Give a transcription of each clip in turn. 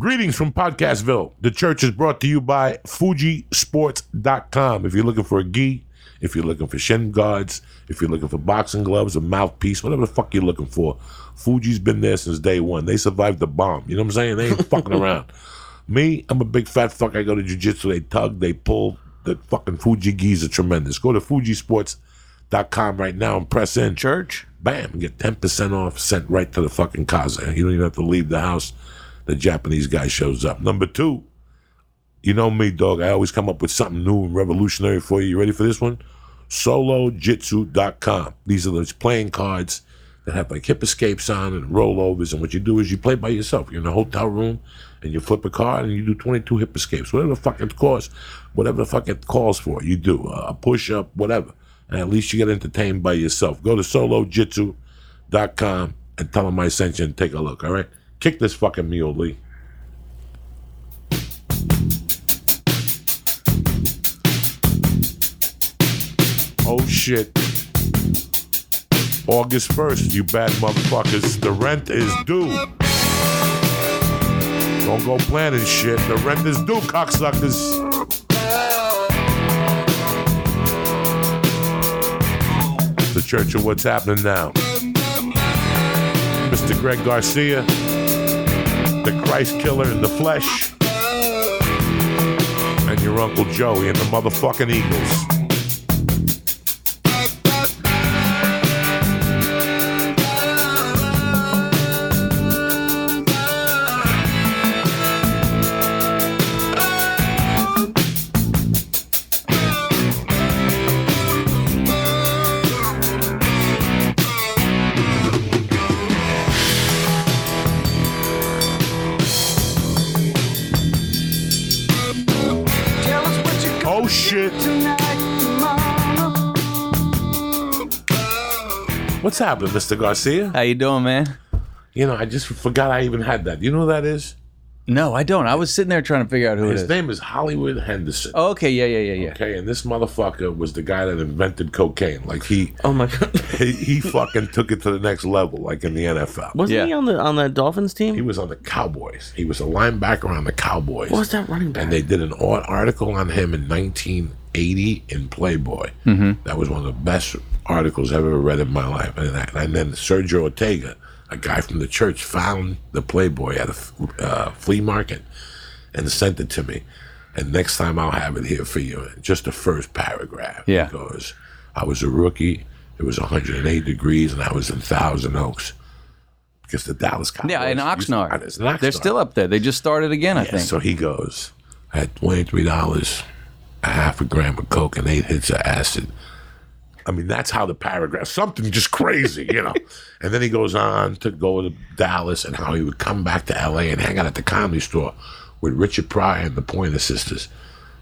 Greetings from Podcastville. The church is brought to you by Fujisports.com. If you're looking for a gi, if you're looking for shin guards, if you're looking for boxing gloves, a mouthpiece, whatever the fuck you're looking for, Fuji's been there since day one. They survived the bomb. You know what I'm saying? They ain't fucking around. Me, I'm a big fat fuck. I go to jiu-jitsu. They tug, they pull. The fucking Fuji gis are tremendous. Go to Fujisports.com right now and press in. Church. Bam, get 10% off sent right to the fucking casa. You don't even have to leave the house. The Japanese guy shows up. Number two, you know me, dog. I always come up with something new and revolutionary for you. You ready for this one? SoloJitsu.com. These are those playing cards that have like hip escapes on and rollovers. And what you do is you play by yourself. You're in a hotel room and you flip a card and you do 22 hip escapes. Whatever the fuck it costs, whatever the fuck it calls for, you do. A push up, whatever. And at least you get entertained by yourself. Go to SoloJitsu.com and tell them I sent you and take a look, all right? Kick this fucking mule, Lee. Oh shit. August 1st, you bad motherfuckers. The rent is due. Don't go planning shit. The rent is due, cocksuckers. The Church of What's Happening Now. Mr. Greg Garcia, the Christ Killer in the flesh, and your Uncle Joey and the motherfucking Eagles. Happening, Mr. Garcia? How you doing, man? You know, I just forgot I even had that. You know who that is? No, I don't. I was sitting there trying to figure out who it His is. name is Hollywood Henderson. Oh, okay, yeah, yeah, yeah, yeah. Okay, and this motherfucker was the guy that invented cocaine. Like he, Oh my god! he, he fucking took it to the next level, like in the NFL. Wasn't Yeah. he on the on the Dolphins team? He was on the Cowboys. He was a linebacker on the Cowboys. what was that running back? and they did an ar- article on him in 1980 in Playboy. Mm-hmm. That was one of the best articles I've ever read in my life. And, I, and then Sergio Ortega, a guy from the church, found the Playboy at a uh, flea market and sent it to me. And next time I'll have it here for you. Just the first paragraph. Yeah. Because I was a rookie. It was 108 degrees, and I was in Thousand Oaks. Because the Dallas Cowboys. Yeah, in used to- Oxnard. Oxnard. They're still up there. They just started again, I Yeah, think. so he goes, I had twenty-three dollars, a half a gram of coke, and eight hits of acid. I mean, that's how the paragraph, something just crazy, you know. and then he goes on to go to Dallas and how he would come back to LA and hang out at the comedy store with Richard Pryor and the Pointer Sisters.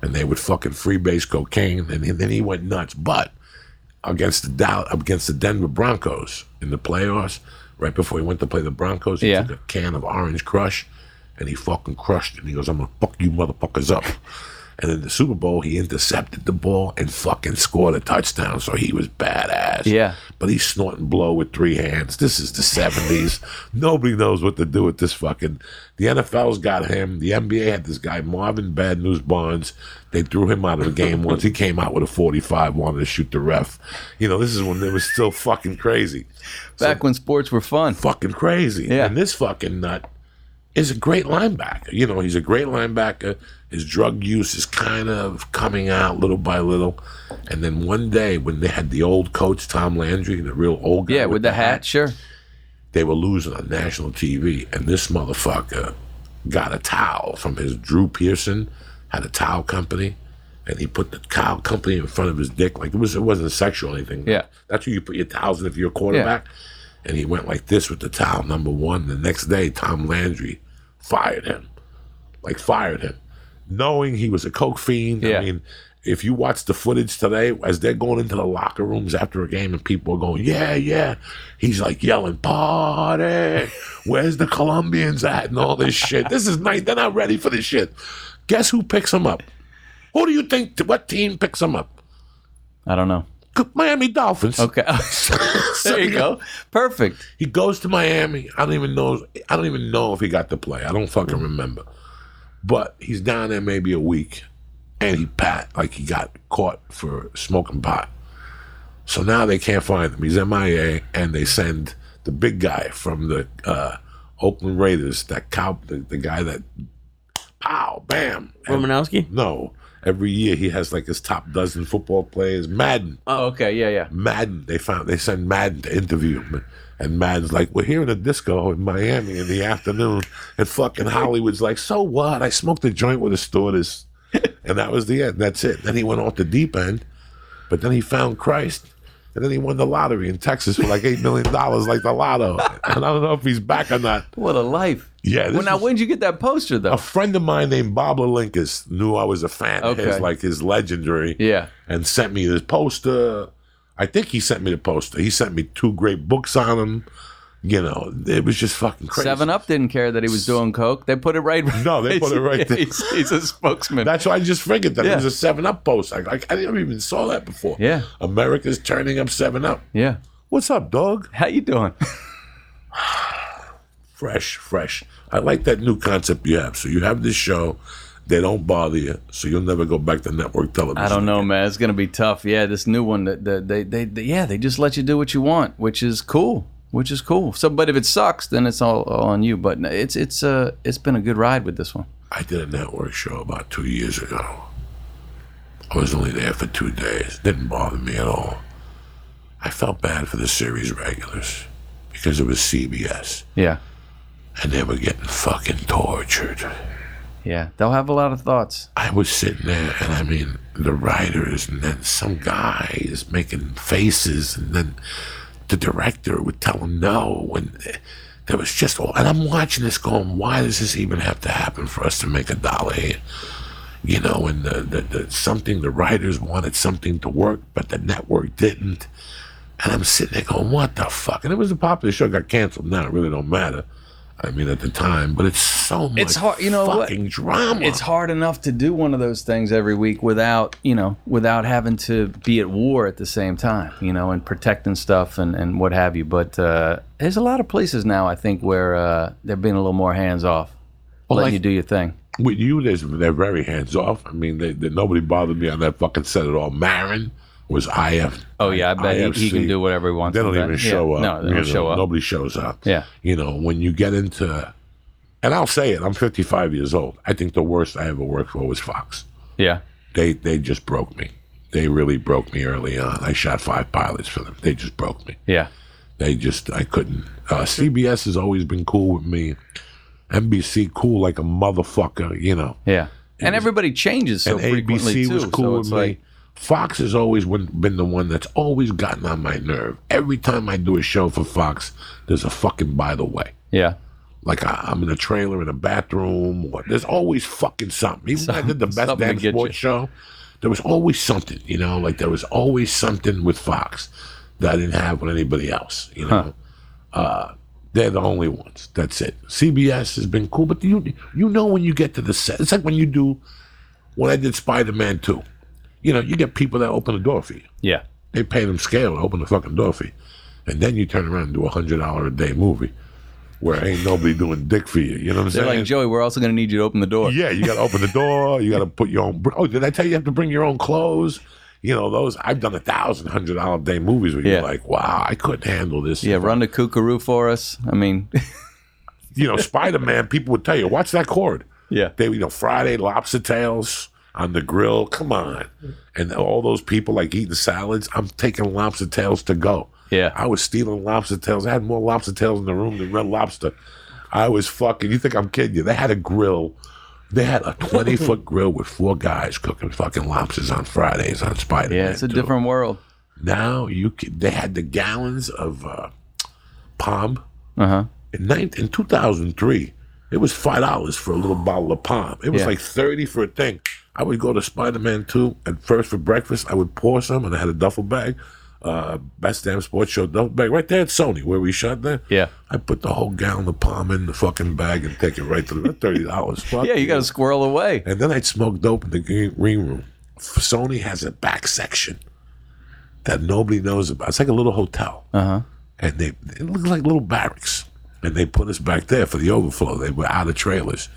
And they would fucking freebase cocaine. And then he went nuts. But against the Dow, against the Denver Broncos in the playoffs, right before he went to play the Broncos, he Yeah. took a can of Orange Crush and he fucking crushed it. And he goes, I'm gonna fuck you motherfuckers up. And in the Super Bowl, he intercepted the ball and fucking scored a touchdown. So he was badass. Yeah. But he's snorting blow with three hands. This is the 70s. Nobody knows what to do with this fucking. The NFL's got him. The NBA had this guy, Marvin Bad News Barnes. They threw him out of the game once. He came out with a 45, wanted to shoot the ref. You know, this is when they was still fucking crazy. Back when sports were fun. Fucking crazy. Yeah. And this fucking nut is a great linebacker. You know, he's a great linebacker. His drug use is kind of coming out little by little. And then one day when they had the old coach, Tom Landry, the real old guy. Yeah, with the hat, sure. they were losing on national TV, and this motherfucker got a towel from his Drew Pearson had a towel company, and he put the towel company in front of his dick like it was it wasn't sexual or anything. Yeah. that's where you put your towels in if you're a quarterback. And he went like this with the towel. Number one. The next day, Tom Landry fired him, like fired him, knowing he was a coke fiend. Yeah. I mean. If you watch the footage today, as they're going into the locker rooms after a game and people are going, yeah, yeah, he's like yelling, party, where's the Colombians at and all this shit. This is nice. They're not ready for this shit. Guess who picks him up? Who do you think, what team picks him up? I don't know. Miami Dolphins. Okay. there you go. Perfect. He goes to Miami. I don't even know. I don't even know if he got to play. I don't fucking remember. But he's down there maybe a week, and he pat like he got caught for smoking pot. So now they can't find him. He's MIA, and they send the big guy from the uh, Oakland Raiders, that cow, the, the guy that, pow, bam. And- Romanowski? no, every year he has like his top dozen football players. Madden, Oh, okay. Yeah, yeah. Madden. They found they send Madden to interview him, and Madden's like, "We're here in a disco in Miami in the afternoon," and fucking Hollywood's like, "So what? I smoked a joint with a stewardess," and that was the end. That's it. Then he went off the deep end, but then he found Christ. And then he won the lottery in Texas for like eight million dollars, like the lotto. And I don't know if he's back or not. What a life. Yeah, Well, now when did you get that poster though? a friend of mine named Bob Linkus knew I was a fan of his, like his legendary, Yeah. and sent me this poster. I think he sent me the poster. He sent me two great books on him. You know, it was just fucking crazy. Seven Up didn't care that he was doing coke. They put it right. No, they put it right there. He's, he's a spokesman. That's why I just figured that Yeah. it was a Seven Up post. I, like I never even saw that before. Yeah. America's turning up Seven Up. yeah. What's up, dog? How you doing? Fresh, fresh. I like that new concept you have. So you have this show. They don't bother you, so you'll never go back to network television. I don't know, again. man. It's gonna be tough. Yeah, this new one that that they, they they yeah they just let you do what you want, which is cool. Which is cool. So, but if it sucks, then it's all, all on you. But it's it's uh it's been a good ride with this one. I did a network show about two years ago. I was only there for two days. Didn't bother me at all. I felt bad for the series regulars because it was CBS Yeah, and they were getting fucking tortured. Yeah. They'll have a lot of thoughts. I was sitting there and I mean, the writers and then some guy is making faces and then the director would tell him no. And there was just, and I'm watching this going, why does this even have to happen for us to make a dollar you know, and the, the, the something the writers wanted something to work, but the network didn't. And I'm sitting there going, "What the fuck?" And it was a popular show, got canceled. Now it really don't matter. I mean, at the time, but it's so much It's hard- you know what? fucking drama. It's hard enough to do one of those things every week without you know without having to be at war at the same time. You know, and protecting stuff and and what have you. But uh, there's a lot of places now I think where uh, they're being a little more hands off, letting like- you do your thing. With you, there's, they're very hands off. I mean, they, they, nobody bothered me on that fucking set at all. Maron was IF. Oh yeah, I bet he, he can do whatever he wants. They don't even that. show Yeah. up. No, they don't know, show up. Nobody shows up. Yeah. You know, when you get into, and I'll say it, I'm 55 years old. I think the worst I ever worked for was Fox. Yeah, They they just broke me. They really broke me early on. I shot five pilots for them. They just broke me. yeah, They just I couldn't. Uh, CBS has always been cool with me. NBC cool like a motherfucker. You know. yeah. And everybody changes so and frequently ABC too. was cool so with me. like, Fox has always been been the one that's always gotten on my nerve. Every time I do a show for Fox, there's a fucking by the way. yeah, Like I, I'm in a trailer in a bathroom. Or there's always fucking something. Even when I did the best something damn sports you. show, there was always something. You know, like there was always something with Fox that I didn't have with anybody else. You know, uh, they're the only ones. That's it. CBS has been cool, but you you know when you get to the set, it's like when you do when I did Spider Man two. You know, you get people that open the door for you. yeah, They pay them scale to open the fucking door for you. And then you turn around and do a hundred dollar a day movie where ain't nobody doing dick for you. You know what I'm saying? they're saying? like Joey. We're also going to need you to open the door. yeah, you got to open the door. You got to put your own. Oh, did I tell you you have to bring your own clothes? You know those. I've done a thousand hundred dollar a day movies where Yeah. you're like, wow, I couldn't handle this. Yeah, run the kookaroo for us. I mean, You know, Spider Man. People would tell you, watch that cord. yeah, They, you know, Friday lobster tails on the grill. Come on, and all those people like eating salads. I'm taking lobster tails to go. Yeah. I was stealing lobster tails. I had more lobster tails in the room than red lobster. I was fucking. You think I'm kidding you? They had a grill. They had a 20 foot grill with four guys cooking fucking lobsters on Fridays on Spider Man. yeah. It's a different world. Now you can, they had the gallons of uh, palm Uh huh. in, nine, in 2003, it was five dollars for a little bottle of palm. It was Yeah. like thirty for a thing. I would go to Spider Man Two at first for breakfast. I would pour some, and I had a duffel bag, uh, best damn sports show duffel bag right there at Sony where we shot there. Yeah. I put the whole gallon of palm in the fucking bag and take it right to the thirty dollars. Yeah, you got to squirrel away. And then I'd smoke dope in the green room. Sony has a back section. that nobody knows about. It's like a little hotel. Uh huh. and they it looked like little barracks. And they put us back there for the overflow. They were out of trailers.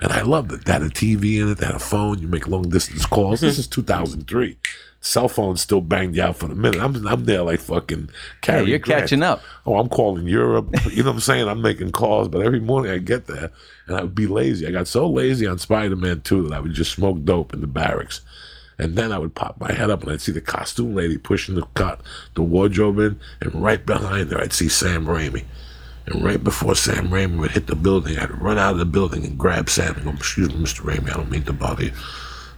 And I loved it. They had a TV in it, they had a phone, you make long distance calls. This is 2003. Cell phones still banged out for the minute. I'm, I'm there like fucking Hey, you're Grant. catching up. Oh, I'm calling Europe. You know what I'm saying? I'm making calls, but every morning I get there and I would be lazy. I got so lazy on Spider Man 2 that I would just smoke dope in the barracks. And then I would pop my head up and I'd see the costume lady pushing the the wardrobe in, and right behind her I'd see Sam Raimi. And right before Sam Raimi would hit the building, I'd run out of the building and grab Sam and go, Excuse me, Mr. Raimi, I don't mean to bother you.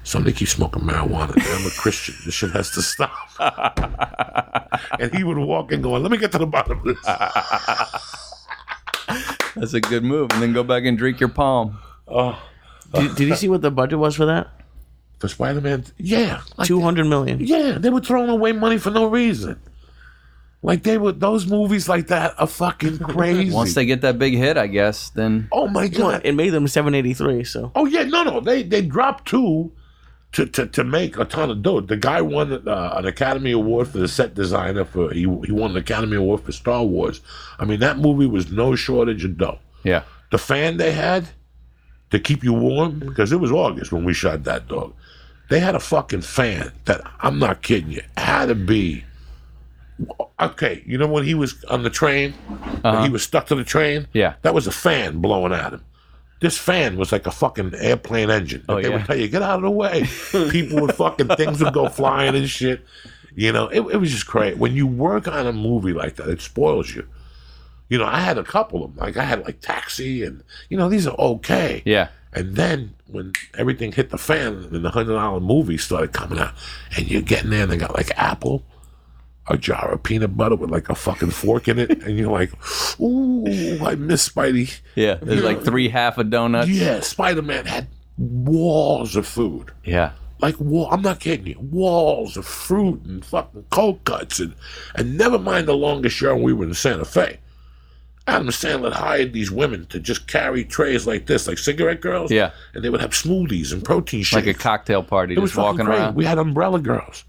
Somebody keeps smoking marijuana. I'm a Christian. This shit has to stop. and he would walk in going, Let me get to the bottom of this. That's a good move. And then go back and drink your palm. Oh, Did, did you see what the budget was for that? for Spider Man? Yeah. Like, Two hundred million. yeah, they were throwing away money for no reason. Like they were those movies like that are fucking crazy. Once they get that big hit, I guess, then oh my god. It made them seven eighty three. So Oh yeah, no, no, they they dropped two to to, to make a ton of dough. The guy won uh, an Academy Award for the set designer for he he won an Academy Award for Star Wars. I mean that movie was no shortage of dough. yeah. The fan they had to keep you warm because it was August when we shot that dog. They had a fucking fan that I'm not kidding you had to be. Okay, you know when he was on the train, when he uh-huh. was stuck to the train. Yeah. that was a fan blowing at him. This fan was like a fucking airplane engine. Oh, they yeah. would tell you, get out of the way. People would fucking, things would go flying and shit. You know, it, it was just crazy. When you work on a movie like that, it spoils you. You know, I had a couple of them. Like, I had like Taxi and, you know, these are okay. Yeah. And then when everything hit the fan and the hundred dollar movies started coming out, and you're getting there and they got like apple, a jar of peanut butter with like a fucking fork in it, and you're like, ooh, I miss Spidey. Yeah. There's like three half a donuts. Yeah, Spider Man had walls of food. Yeah. Like wall, I'm not kidding you. Walls of fruit and fucking cold cuts and and never mind the longest show we were in Santa Fe. Adam Sandler hired these women to just carry trays like this, like cigarette girls. Yeah. And they would have smoothies and protein shakes. Like a cocktail party, It was walking crazy. around. We had umbrella girls.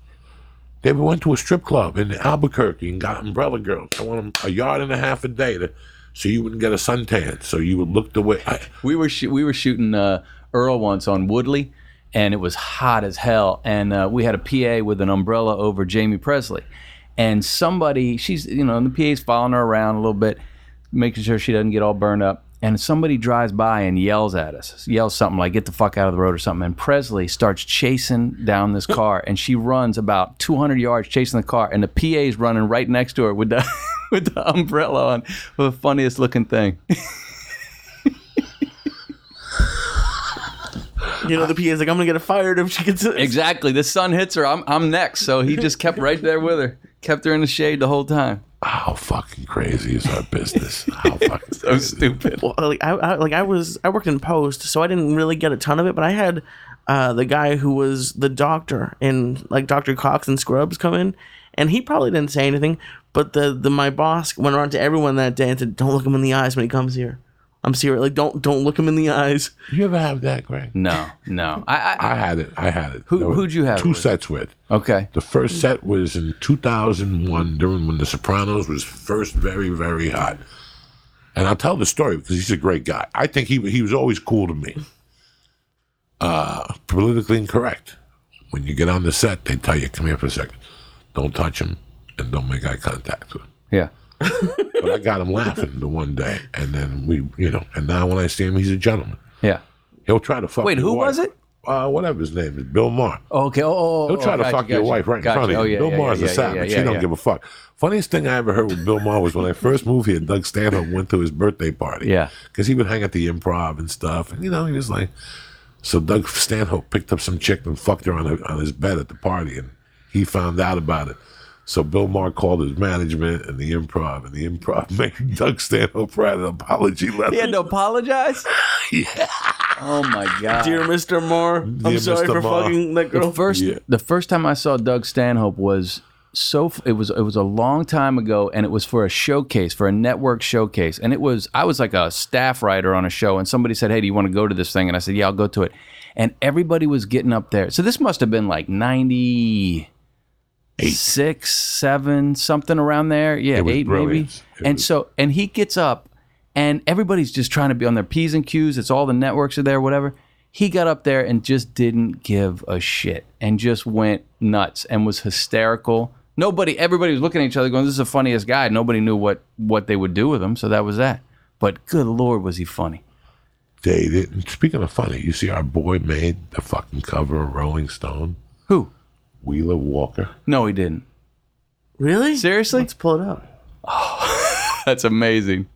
They went to a strip club in Albuquerque and got umbrella girls. I want them a yard and a half a day to, so you wouldn't get a suntan. So you would look the way. I, we were sh- we were shooting uh, Earl once on Woodley, and it was hot as hell. And uh, we had a PA with an umbrella over Jaime Pressly, and somebody she's you know and the PA's following her around a little bit, making sure she doesn't get all burned up. And somebody drives by and yells at us, yells something like "Get the fuck out of the road" or something. And Pressly starts chasing down this car, and she runs about 200 yards chasing the car, and the PA's running right next to her with the with the umbrella on, the funniest looking thing. you know the PA's like, I'm gonna get her fired if she gets it. Exactly. The sun hits her. I'm I'm next. So he just kept right there with her. Kept her in the shade the whole time. How fucking crazy is our business? How fucking So stupid. Well, like I, I like I was I worked in post, so I didn't really get a ton of it, but I had uh, the guy who was the doctor in like Doctor Cox and Scrubs come in, and he probably didn't say anything, but the the my boss went around to everyone that day and said, "Don't look him in the eyes when he comes here." I'm serious. Like don't don't look him in the eyes. You ever have that, Greg? No, no. I, I I had it. I had it. Who there who'd you have Two with? sets with. okay. The first set was in 2001 during when The Sopranos was first very, very hot. And I'll tell the story because he's a great guy. I think he he was always cool to me. Uh, politically incorrect. When you get on the set, they tell you, come here for a second. Don't touch him and don't make eye contact with him. Yeah. But I got him laughing the one day. And then we, you know, and now when I see him, he's a gentleman. Yeah. He'll try to fuck Wait, who wife. was it? Uh, whatever his name is, Bill Maher. Okay. Oh, oh, He'll try oh, to gotcha, fuck your wife right in front of you. Oh, yeah, Bill yeah, Maher's yeah, a savage. he don't give a fuck. Funniest thing I ever heard with Bill Maher was when I first moved here. Doug Stanhope went to his birthday party. Yeah. because he would hang at the Improv and stuff, and you know he was like. So Doug Stanhope picked up some chick and fucked her on her, on his bed at the party, and he found out about it. So Bill Maher called his management and the Improv, and the Improv made Doug Stanhope write an apology letter. He had to apologize. yeah. Oh my god. Dear Mr. Moore, I'm Dear sorry Mr. for Moore. fucking that girl. the first Yeah. the first time I saw Doug Stanhope was so it was it was a long time ago and it was for a showcase for a network showcase and it was I was like a staff writer on a show and somebody said hey do you want to go to this thing and I said yeah I'll go to it and everybody was getting up there so this must have been like 90 Eight. six, seven, something around there. Yeah, eight maybe. It and was- so, and he gets up, and everybody's just trying to be on their p's and q's. It's all the networks are there, whatever. He got up there and just didn't give a shit, and just went nuts and was hysterical. Nobody, everybody was looking at each other, going, "This is the funniest guy." Nobody knew what what they would do with him, so that was that. But good lord, was he funny? They. Speaking of funny, you see our boy made the fucking cover of Rolling Stone. Who? Wheeler Walker. No, he didn't. Really? Seriously? Let's pull it up. Oh, That's amazing.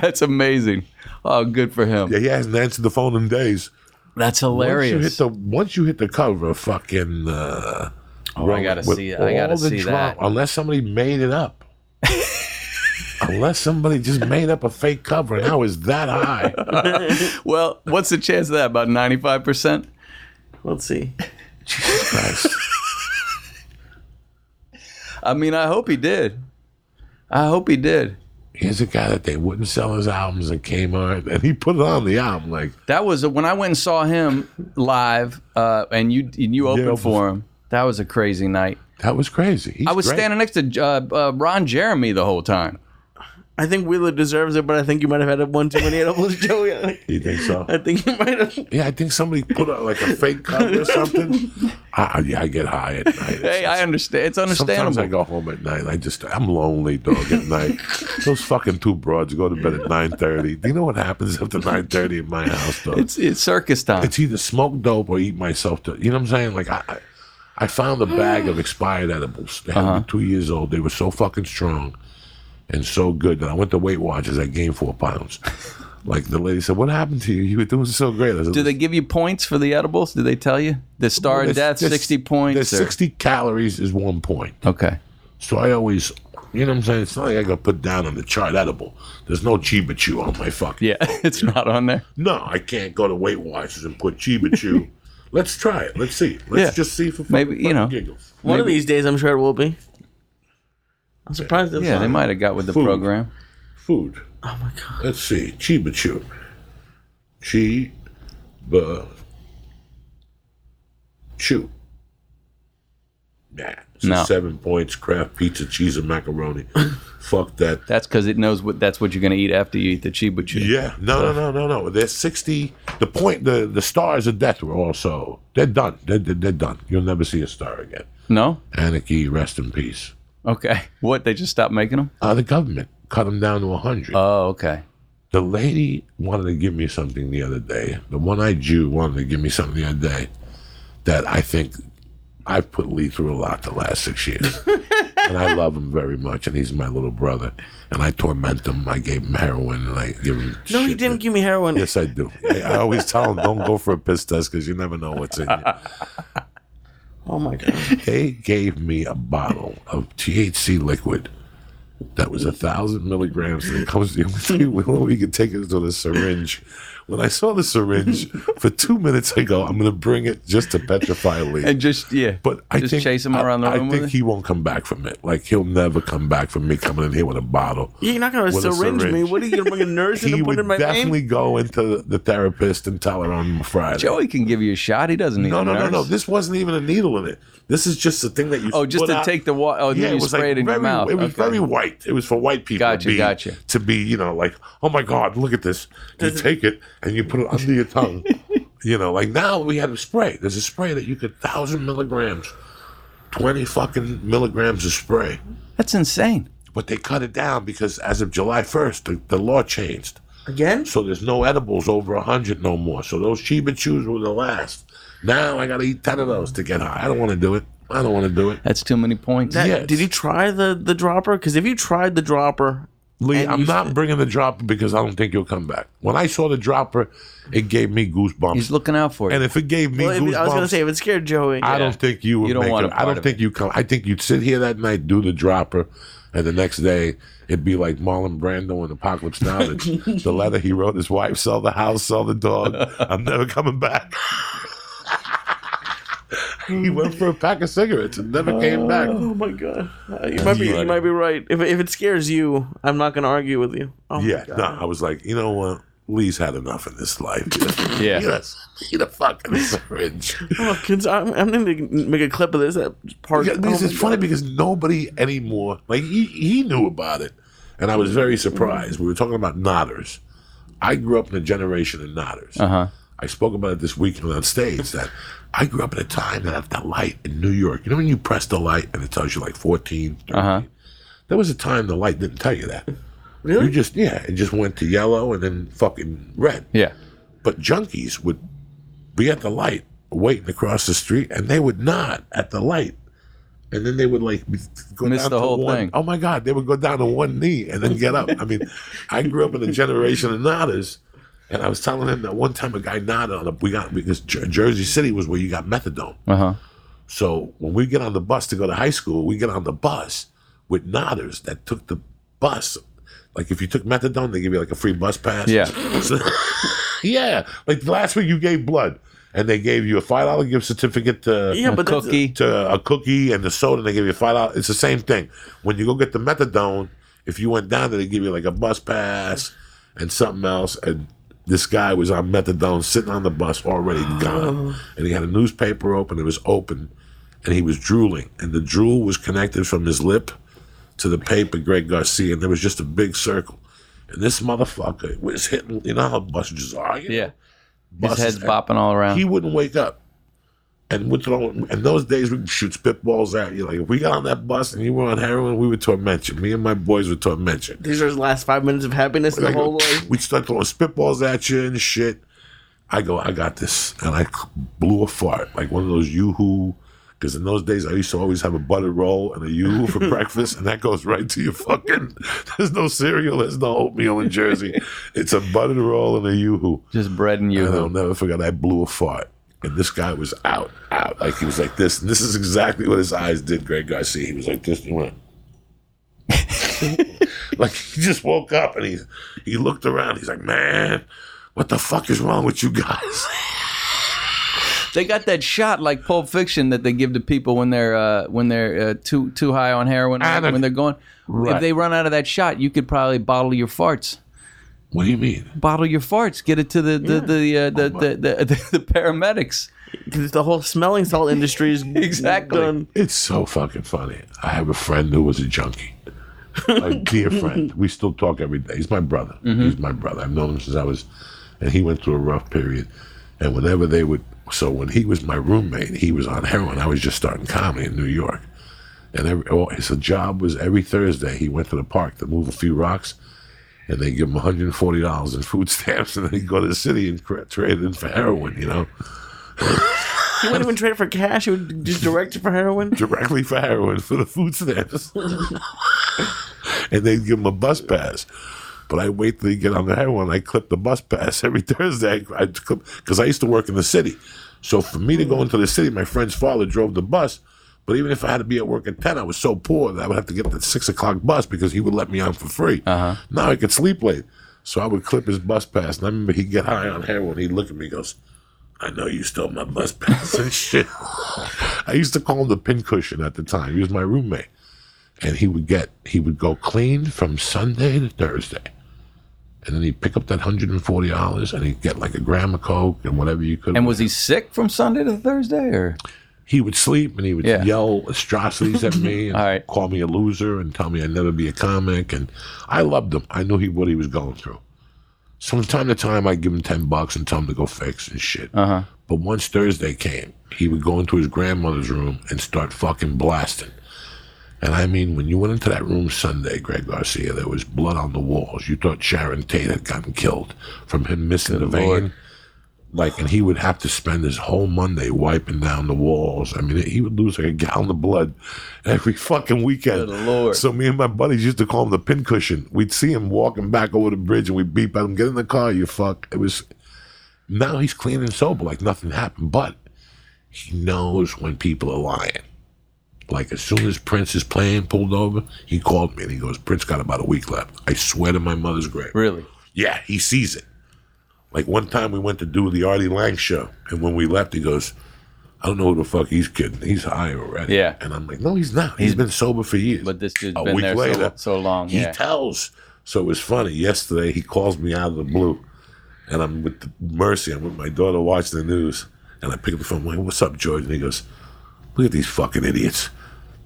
That's amazing. Oh, good for him. Yeah, he hasn't answered the phone in days. That's hilarious. Once you hit hilarious. the once you hit the cover of fucking. Uh, Oh, I gotta with see it. I gotta all the see drama- that. Unless somebody made it up. unless somebody just made up a fake cover, and how is that high? Well, what's the chance of that? About 95%? Let's see. Jesus Christ. I mean, I hope he did. I hope he did. Here's a guy that they wouldn't sell his albums in Kmart, and he put it on the album. Like, That was when I went and saw him live, uh, and you and you opened Yeah, for him. That was a crazy night. that was crazy. He's I was great. standing next to uh, uh, Ron Jeremy the whole time. I think Wheeler deserves it, but I think you might have had one too many edibles, Joey. I You think so? I think you might have. Yeah, I think somebody put out like a fake cover or something. I, I- yeah, I get high at night. Hey, I understand. It's understandable. Sometimes. I go home at night. I just I'm lonely, dog. At night, those fucking two broads go to bed at nine thirty. Do you know what happens after nine thirty in my house, though? It's it's circus time. it's either smoke dope or eat myself to. You know what I'm saying? Like I, I, I found a bag of expired edibles. They had uh-huh. to be two years old. They were so fucking strong and so good that I went to Weight Watchers. I gained four pounds. Like the lady said, "What happened to you? You were doing so great." Said, Do they give you points for the edibles? Do they tell you the star of There's- death, there's- sixty points? There's or- 60 calories is one point. Okay. So I always, you know what I'm saying? It's not like I got put down on the chart edible. There's no Chiba Chew on my fucking. Yeah, it's not on there. No, I can't go to Weight Watchers and put Chiba Chew. Let's try it. Let's see. Let's Yeah. just see for fucking, Maybe, you know. giggles. One of these days, I'm sure it will be. I'm surprised. It's Yeah, they might have got with the Food. program. Food. Oh my god. Let's see. Chiba Chew. Chiba Chew. Nah. It's No. seven points, craft pizza, cheese, and macaroni. Fuck that. That's because it knows what that's what you're going to eat after you eat the Chiba Chew. Yeah, no, no, no, no, no. There's sixty. The point, the the stars of death were also they're done. They're, they're, they're done. You'll never see a star again. No. Anarchy, rest in peace. Okay. What? They just stopped making them? Uh, the government cut them down to hundred. Oh, okay. the lady wanted to give me something the other day. The one-eyed Jew wanted to give me something the other day that I think I've put Lee through a lot the last six years. and I love him very much, and he's my little brother. And I torment him. I gave him heroin, and I give him. No, he didn't that- give me heroin. Yes, I do. I, I always tell him, don't go for a piss test because you never know what's in you. Oh my god. They gave me a bottle of THC liquid that was a thousand milligrams, and it comes the only thing we, could take it to the syringe. When I saw the syringe for two minutes, I go, "I'm going to bring it just to petrify Lee." And just yeah, but I just think chase him around the room I think he won't come back from it. Like he'll never come back from me coming in here with a bottle. You're not gonna syringe, me. What are you gonna bring a nurse in He and put in my definitely vein? go into the therapist and tell her on Friday. Joey can give you a shot. He doesn't need No, a no, no, nurse. no. This wasn't even a needle in it. This is just the thing that you. Oh, just to out. take the wa- oh, and then you it was spray it in your mouth. It was Okay. very white. It was for white people. Gotcha, to be, gotcha. To be, you know, like, oh my God, look at this. You take it and you put it under your tongue. you know, like now we have a spray. There's a spray that you could thousand milligrams, twenty fucking milligrams of spray. That's insane. But they cut it down because as of July first, the, the law changed. Again? So there's no edibles over hundred no more. So those Chiba Chews were the last. Now I gotta eat ten of those to get high. I don't want to do it. I don't want to do it. That's too many points. That, Yes. Did you try the the dropper? Because if you tried the dropper, Lee, And I'm not said- bringing the dropper because I don't think you'll come back. When I saw the dropper, it gave me goosebumps. He's looking out for you. and if it gave me well, goosebumps, I was gonna say if it scared Joey, I yeah. don't think you would You don't make want it. a I part don't of think you come. I think you'd sit here that night, do the dropper, and the next day it'd be like Marlon Brando in Apocalypse Now. The, the letter he wrote his wife: "Sell the house, sell the dog. I'm never coming back." He went for a pack of cigarettes and never came back. Oh my god, Uh, you might be you might be right. If if it scares you, I'm not gonna argue with you. Oh Yeah, God. no, I was like, you know what? Lee's had enough in this life. Yeah. Yes. Need a fucking syringe. Oh, kids, I'm, I'm going to make a clip of this. That part. Yeah, because oh it's funny God. because nobody anymore like he, he knew about it, and I was very surprised. We were talking about nodders. I grew up in a generation of nodders. Uh huh. I spoke about it this weekend on stage that I grew up in a time that the light in New York. You know when you press the light and it tells you like 14, 13? Uh-huh. There was a time the light didn't tell you that. Really? You just yeah, it just went to yellow and then fucking red. Yeah. But junkies would be at the light waiting across the street and they would nod at the light. And then they would like go Miss down the to whole one, thing. Oh my God, they would go down to one knee and then get up. I mean, I grew up in a generation of nodders. And I was telling him that one time a guy nodded on a we got because Jersey City was where you got methadone. Uh huh. So when we get on the bus to go to high school, we get on the bus with nodders that took the bus. Like if you took methadone, they give you like a free bus pass. Yeah. So- yeah. Like last week you gave blood and they gave you a five dollar gift certificate to Yeah, A but that's- cookie. to a cookie and the soda and they give you five dollars. It's the same thing. When you go get the methadone, if you went down there, they give you like a bus pass and something else. And this guy was on methadone, sitting on the bus, already oh. gone. And he had a newspaper open. It was open, and he was drooling, and the drool was connected from his lip to the paper, Greg Garcia, and there was just a big circle. And this motherfucker was hitting. You know how buses are. you know? Yeah. His head's bopping all around. he wouldn't wake up. And we're throwing, in those days, we'd shoot spitballs at you. Like, if we got on that bus and you were on heroin, we would torment you. Me and my boys would torment you. These are his last five minutes of happiness in the whole life. we'd start throwing spitballs at you and shit. I go, I got this. And I blew a fart, like one of those yoo-hoo. Because in those days, I used to always have a butter roll and a yoo-hoo for breakfast, and that goes right to your fucking. There's no cereal, there's no oatmeal in Jersey. It's a butter roll and a yoo-hoo. Just bread and you. And I'll never forget. I blew a fart, and this guy was out, out. Like he was like this, and this is exactly what his eyes did. Greg Garcia. He was like this. And he went. like he just woke up and he he looked around. He's like, man, what the fuck is wrong with you guys? They got that shot like Pulp Fiction that they give to people when they're uh, when they're uh, too too high on heroin Anna- when they're going. Right. If they run out of that shot, you could probably bottle your farts. What do you mean? Bottle your farts. Get it to the the the, uh, the, the, the, the the paramedics. Because the whole smelling salt industry is Exactly. done. It's so fucking funny. I have a friend who was a junkie. a dear friend. We still talk every day. He's my brother. He's my brother. I've known him since I was, and he went through a rough period. And whenever they would, so when he was my roommate, he was on heroin. I was just starting comedy in New York. And every, oh, his job was every Thursday he went to the park to move a few rocks, and they give him $140 in food stamps, and then he'd go to the city and cra- trade it in for heroin, you know, He wouldn't even trade it for cash. He would just direct it for heroin. directly for heroin for the food stamps. and they'd give him a bus pass. But I wait till he get on the heroin. I clip the bus pass every Thursday. I clip because I used to work in the city. So for me to go into the city, my friend's father drove the bus. But even if I had to be at work at ten, I was so poor that I would have to get the six o'clock bus because he would let me on for free. Uh-huh. Now I could sleep late, so I would clip his bus pass. And I remember he'd get high on heroin. He'd look at me, and goes, "I know you stole my bus pass and shit." I used to call him the pincushion at the time. He was my roommate, and he would get he would go clean from Sunday to Thursday, and then he'd pick up that hundred and forty dollars, and he'd get like a gram of coke and whatever you could. And was he sick from Sunday to Thursday, or He would sleep and he would Yeah. yell atrocities at me, and right. call me a loser, and tell me I'd never be a comic. And I loved him. I knew he what he was going through. So from time to time, I'd give him ten bucks and tell him to go fix and shit. Uh-huh. But once Thursday came, he would go into his grandmother's room and start fucking blasting. And I mean, when you went into that room Sunday, Greg Garcia, there was blood on the walls. You thought Sharon Tate had gotten killed from him missing the vein. Lord. Like, and he would have to spend his whole Monday wiping down the walls. I mean, he would lose like a gallon of blood every fucking weekend. So me and my buddies used to call him the pincushion. We'd see him walking back over the bridge, and we'd beep at him, "Get in the car, you fuck!" It was. Now he's clean and sober, like nothing happened. But he knows when people are lying. Like as soon as Prince's plane pulled over, he called me and he goes, "Prince got about a week left." I swear to my mother's grave. really? Yeah, he sees it. Like one time we went to do the Artie Lange show, and when we left, he goes, I don't know who the fuck he's kidding. He's high already. Yeah. And I'm like, no, he's not. he's been sober for years. But this dude's a been week there later, so, so long. he Yeah. tells. So it was funny. Yesterday, he calls me out of the blue, and I'm with the Mercy. I'm with my daughter watching the news, and I pick up the phone. I'm like, "What's up, George?" And he goes, "Look at these fucking idiots."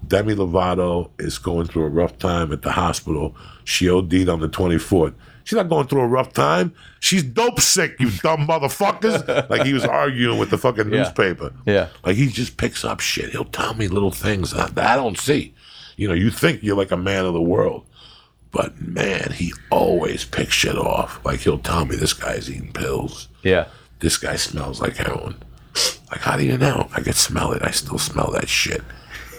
Demi Lovato is going through a rough time at the hospital. She OD'd on the 24th. She's not going through a rough time. She's dope sick, you dumb motherfuckers. like he was arguing with the fucking Yeah. newspaper. Yeah. Like he just picks up shit. He'll tell me little things that, that I don't see. You know, you think you're like a man of the world. But man, he always picks shit off. Like he'll tell me this guy's eating pills. Yeah. This guy smells like heroin. Like, how do you know? I can smell it. I still smell that shit.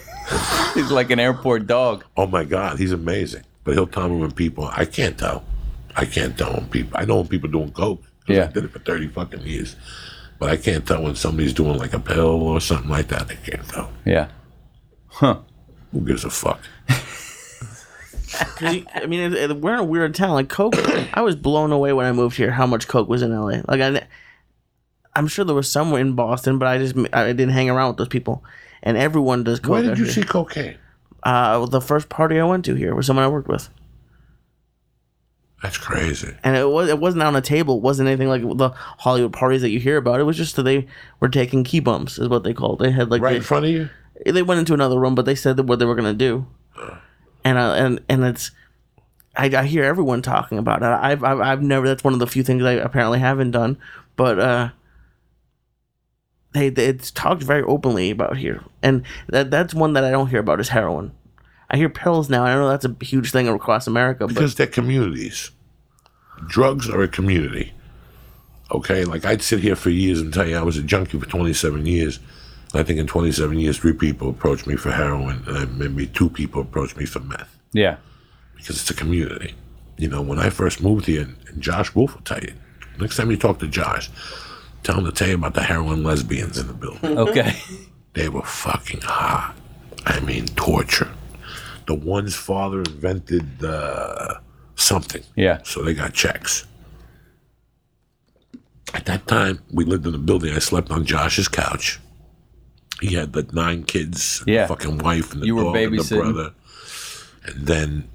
He's like an airport dog. Oh my God, he's amazing. But he'll tell me when people, I can't tell. I can't tell when people, I know when people doing coke. 'cause Yeah. I did it for 30 fucking years. But I can't tell when somebody's doing like a pill or something like that. I can't tell. Yeah. Huh. Who gives a fuck? 'Cause you- I mean, it, it- we're in a weird town. Like Coke, I was blown away when I moved here. How much Coke was in LA? Like I, I'm sure there was somewhere in Boston, but I just I didn't hang around with those people. And everyone does Coke. Where did you here. see cocaine? Uh, the first party I went to here was someone I worked with, That's crazy. and it was it wasn't on a table. It wasn't anything like the Hollywood parties that you hear about. It was just that they were taking key bumps, is what they called. They had like Right they- in front of you? they went into another room, but they said that what they were gonna do, and uh, and and it's. I, I hear everyone talking about it. I've, I've I've never. That's one of the few things I apparently haven't done. But uh, they, they it's talked very openly about here, and that that's one that I don't hear about is heroin. I hear pills now. and I know that's a huge thing across America, but Because they're communities. Drugs are a community. Okay? Like I'd sit here for years and tell you I was a junkie for 27 years. I think in 27 years, three people approached me for heroin, and maybe two people approached me for meth. Yeah. because it's a community. You know, when I first moved here, and Josh Wolf will tell you, next time you talk to Josh, tell him to tell you about the heroin lesbians in the building. Okay. they were fucking hot. I mean, torture. The one's father invented uh, something. Yeah. So they got checks. At that time, we lived in a building. I slept on Josh's couch. He had the nine kids, Yeah. the fucking wife, and the You dog, and the brother. And then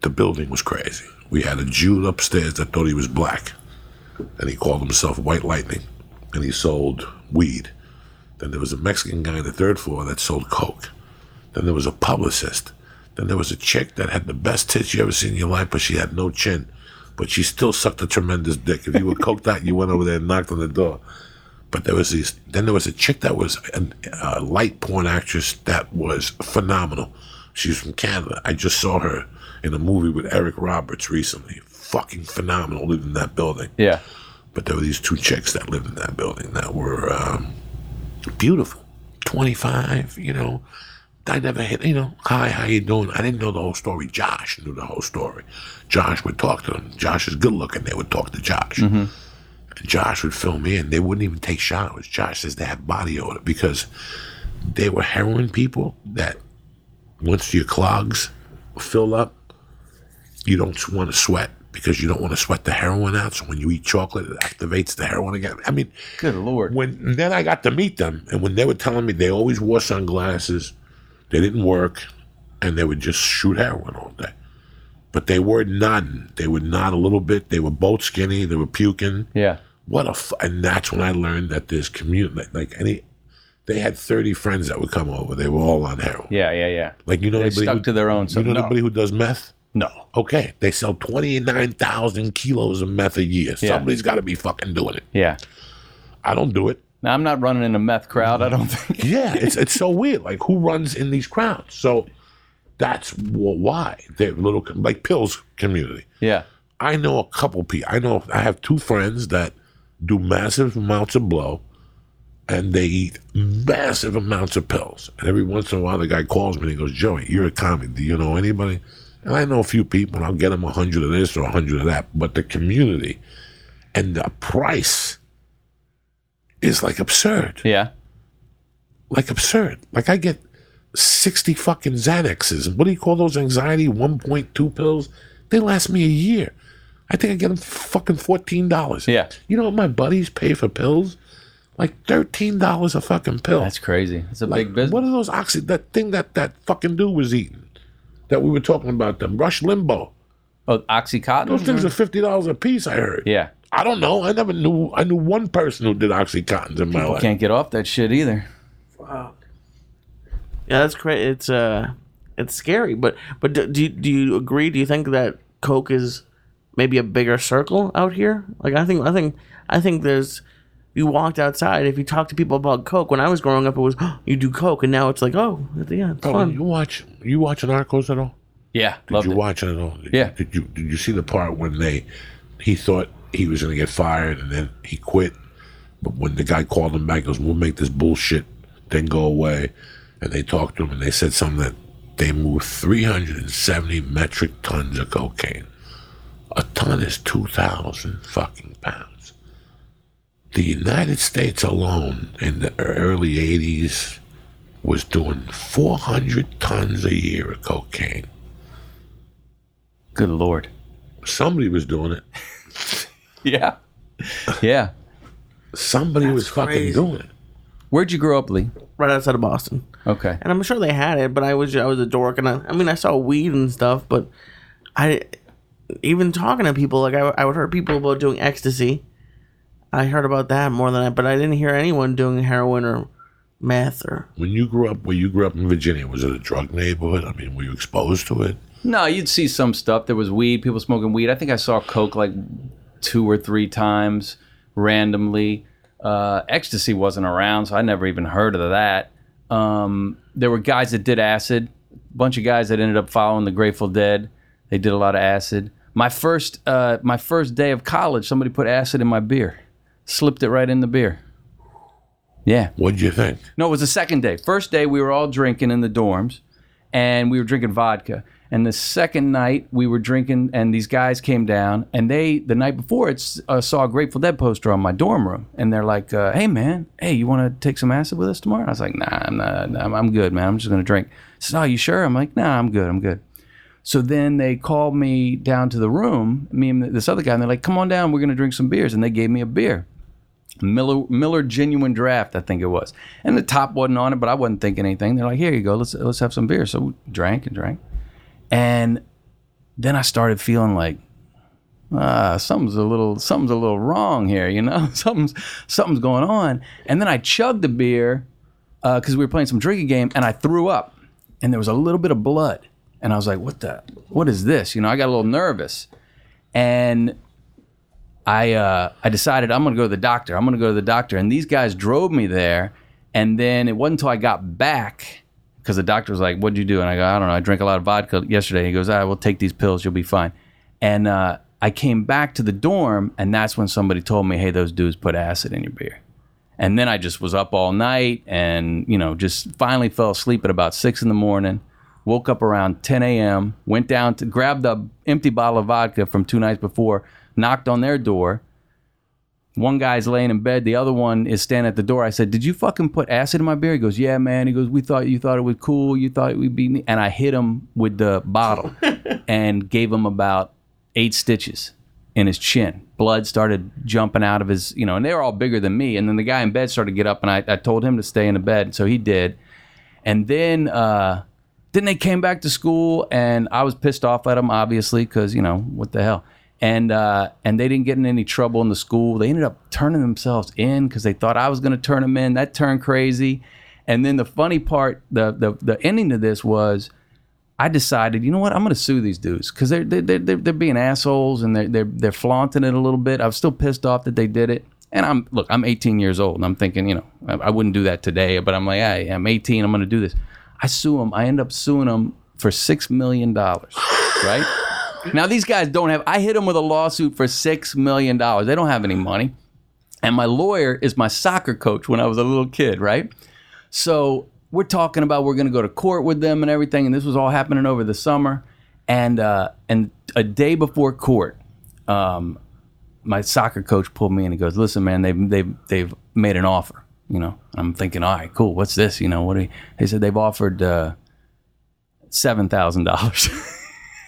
the building was crazy. We had a Jew upstairs that thought he was black, and he called himself White Lightning, and he sold weed. Then there was a Mexican guy on the third floor that sold coke. Then there was a publicist. Then there was a chick that had the best tits you ever seen in your life, but she had no chin. But she still sucked a tremendous dick. If you were coked out, you went over there and knocked on the door. But there was these. Then there was a chick that was a, a light porn actress that was phenomenal. She's from Canada. I just saw her in a movie with Eric Roberts recently. Fucking phenomenal. Lived in that building. Yeah. But there were these two chicks that lived in that building that were um, beautiful. 25, you know. I never hit, you know, hi, how you doing? I didn't know the whole story. Josh knew the whole story. Josh would talk to them. Josh is good looking. They would talk to Josh. Mm-hmm. And Josh would film me, and they wouldn't even take showers. Josh says they had body odor because they were heroin people that once your clogs fill up, you don't want to sweat because you don't want to sweat the heroin out. So when you eat chocolate, it activates the heroin again. I mean, Good lord. when then I got to meet them, and when they were telling me they always wore sunglasses, they didn't work, and they would just shoot heroin all day. But they were nodding. They would nod a little bit. They were both skinny. They were puking. Yeah. What a f- and that's when I learned that this community. Like any, they had thirty friends that would come over. They were all on heroin. Yeah. Yeah. Yeah. Like you know, They anybody stuck who, to their own. So you know no. anybody who does meth? no. Okay, they sell twenty nine thousand kilos of meth a year. Yeah. Somebody's got to be fucking doing it. Yeah. I don't do it. Now I'm not running in a meth crowd. I don't think. Yeah, it's it's so weird. Like who runs in these crowds? So that's why they're little like pills community. Yeah. I know a couple people. I know I have two friends that do massive amounts of blow, and they eat massive amounts of pills. And every once in a while, the guy calls me and he goes, "Joey, you're a comic. Do you know anybody?" And I know a few people. and I'll get them a hundred of this or a hundred of that. But the community and the price is like absurd Yeah. like absurd. Like I get sixty fucking Xanaxes. What do you call those anxiety one point two pills? They last me a year. I think I get them fucking fourteen dollars. Yeah. You know what my buddies pay for pills? Like thirteen dollars a fucking pill. That's crazy. It's a like, big business. What are those oxy? That thing that that fucking dude was eating. That we were talking about them. Rush Limbaugh. Oh, Oxycontin. Those things are fifty dollars a piece. I heard. Yeah. I don't know. I never knew. I knew one person who did oxycontins in my life. Can't get off that shit either. Yeah, that's great. It's uh, it's scary. But but do, do you, do you agree? Do you think that coke is maybe a bigger circle out here? Like I think I think I think there's. You walked outside. If you talk to people about coke, when I was growing up, it was you do coke, and now it's like oh yeah, it's Oh, fun. you watch? You watching Narcos at all? Yeah, Did loved you it. watch it at all? Did Yeah. You, did you Did you see the part when they he thought he was going to get fired and then he quit, but when the guy called him back, he goes, "We'll make this bullshit then go away," and they talked to him and they said something that they moved 370 metric tons of cocaine. A ton is 2,000 fucking pounds. The United States alone in the early 80s was doing 400 tons a year of cocaine. Good lord. Somebody was doing it. Yeah. Yeah. Somebody was fucking crazy. doing it. Where'd you grow up, Lee? right outside of Boston. Okay. and I'm sure they had it, but I was I was a dork, and I, I mean I saw weed and stuff, but I even talking to people like I, I would hear people about doing ecstasy. I heard about that more than I, but I didn't hear anyone doing heroin or meth or When you grew up, where you grew up in Virginia, was it a drug neighborhood? I mean, were you exposed to it? No, you'd see some stuff. There was weed, people smoking weed. I think I saw coke like two or three times randomly. Uh, ecstasy wasn't around, so I never even heard of that. Um, there were guys that did acid. A bunch of guys that ended up following the Grateful Dead. They did a lot of acid. My first, uh, my first day of college, somebody put acid in my beer, slipped it right in the beer. Yeah. What'd you think? No, it was the second day. First day, we were all drinking in the dorms, and we were drinking vodka. And the second night, we were drinking, and these guys came down, and they the night before it uh, saw a Grateful Dead poster on my dorm room, and they're like, uh, "Hey, man, hey, you want to take some acid with us tomorrow?" I was like, "Nah, I'm not. I'm, good, man. I'm just gonna drink." So, "Oh, you sure?" I'm like, "Nah, I'm good. I'm good." So then they called me down to the room, me and this other guy, and they're like, "Come on down, we're gonna drink some beers," and they gave me a beer. Miller Miller Genuine Draft, I think it was, and the top wasn't on it, but I wasn't thinking anything. They're like, "Here you go, let's let's have some beer." So we drank and drank, and then I started feeling like, ah, something's a little something's a little wrong here, you know, something's something's going on. And then I chugged the beer because we were playing some drinking game, and I threw up, and there was a little bit of blood, and I was like, "What the? What is this?" You know, I got a little nervous, and I uh, I decided I'm going to go to the doctor. I'm going to go to the doctor, and these guys drove me there. And then it wasn't until I got back because the doctor was like, "What'd you do?" And I go, "I don't know. I drank a lot of vodka yesterday." He goes, "I will take these pills. You'll be fine." And uh, I came back to the dorm, and that's when somebody told me, "Hey, those dudes put acid in your beer." And then I just was up all night, and you know, just finally fell asleep at about six in the morning. Woke up around 10 a.m. Went down to grab the empty bottle of vodka from two nights before. Knocked on their door. One guy's laying in bed. The other one is standing at the door. I said, "Did you fucking put acid in my beer?" He goes, "Yeah, man." He goes, "We thought you thought it was cool. You thought it would be." neat." And I hit him with the bottle and gave him about eight stitches in his chin. Blood started jumping out of his, you know, and they were all bigger than me. And then the guy in bed started to get up, and I, I told him to stay in the bed, so he did. And then, uh, then they came back to school, and I was pissed off at him, obviously, because you know what the hell. And uh, and they didn't get in any trouble in the school. They ended up turning themselves in because they thought I was going to turn them in. That turned crazy. And then the funny part, the the the ending to this was. I decided, you know what, I'm going to sue these dudes because they're, they're, they're, they're being assholes and they're, they're, they're flaunting it a little bit. I was still pissed off that they did it. And I'm, look, I'm 18 years old and I'm thinking, you know, I, I wouldn't do that today, but I'm like, hey, I'm 18, I'm going to do this. I sue them. I end up suing them for $6 million, right? Now, these guys don't have, I hit them with a lawsuit for $6 million. They don't have any money. And my lawyer is my soccer coach when I was a little kid, right? So we're talking about we're going to go to court with them and everything, and this was all happening over the summer. And uh, and a day before court, um, my soccer coach pulled me in and goes, "Listen, man, they've they've they've made an offer." You know, I'm thinking, "All right, cool. What's this? You know, what?" Do you, they said they've offered uh, seven thousand dollars.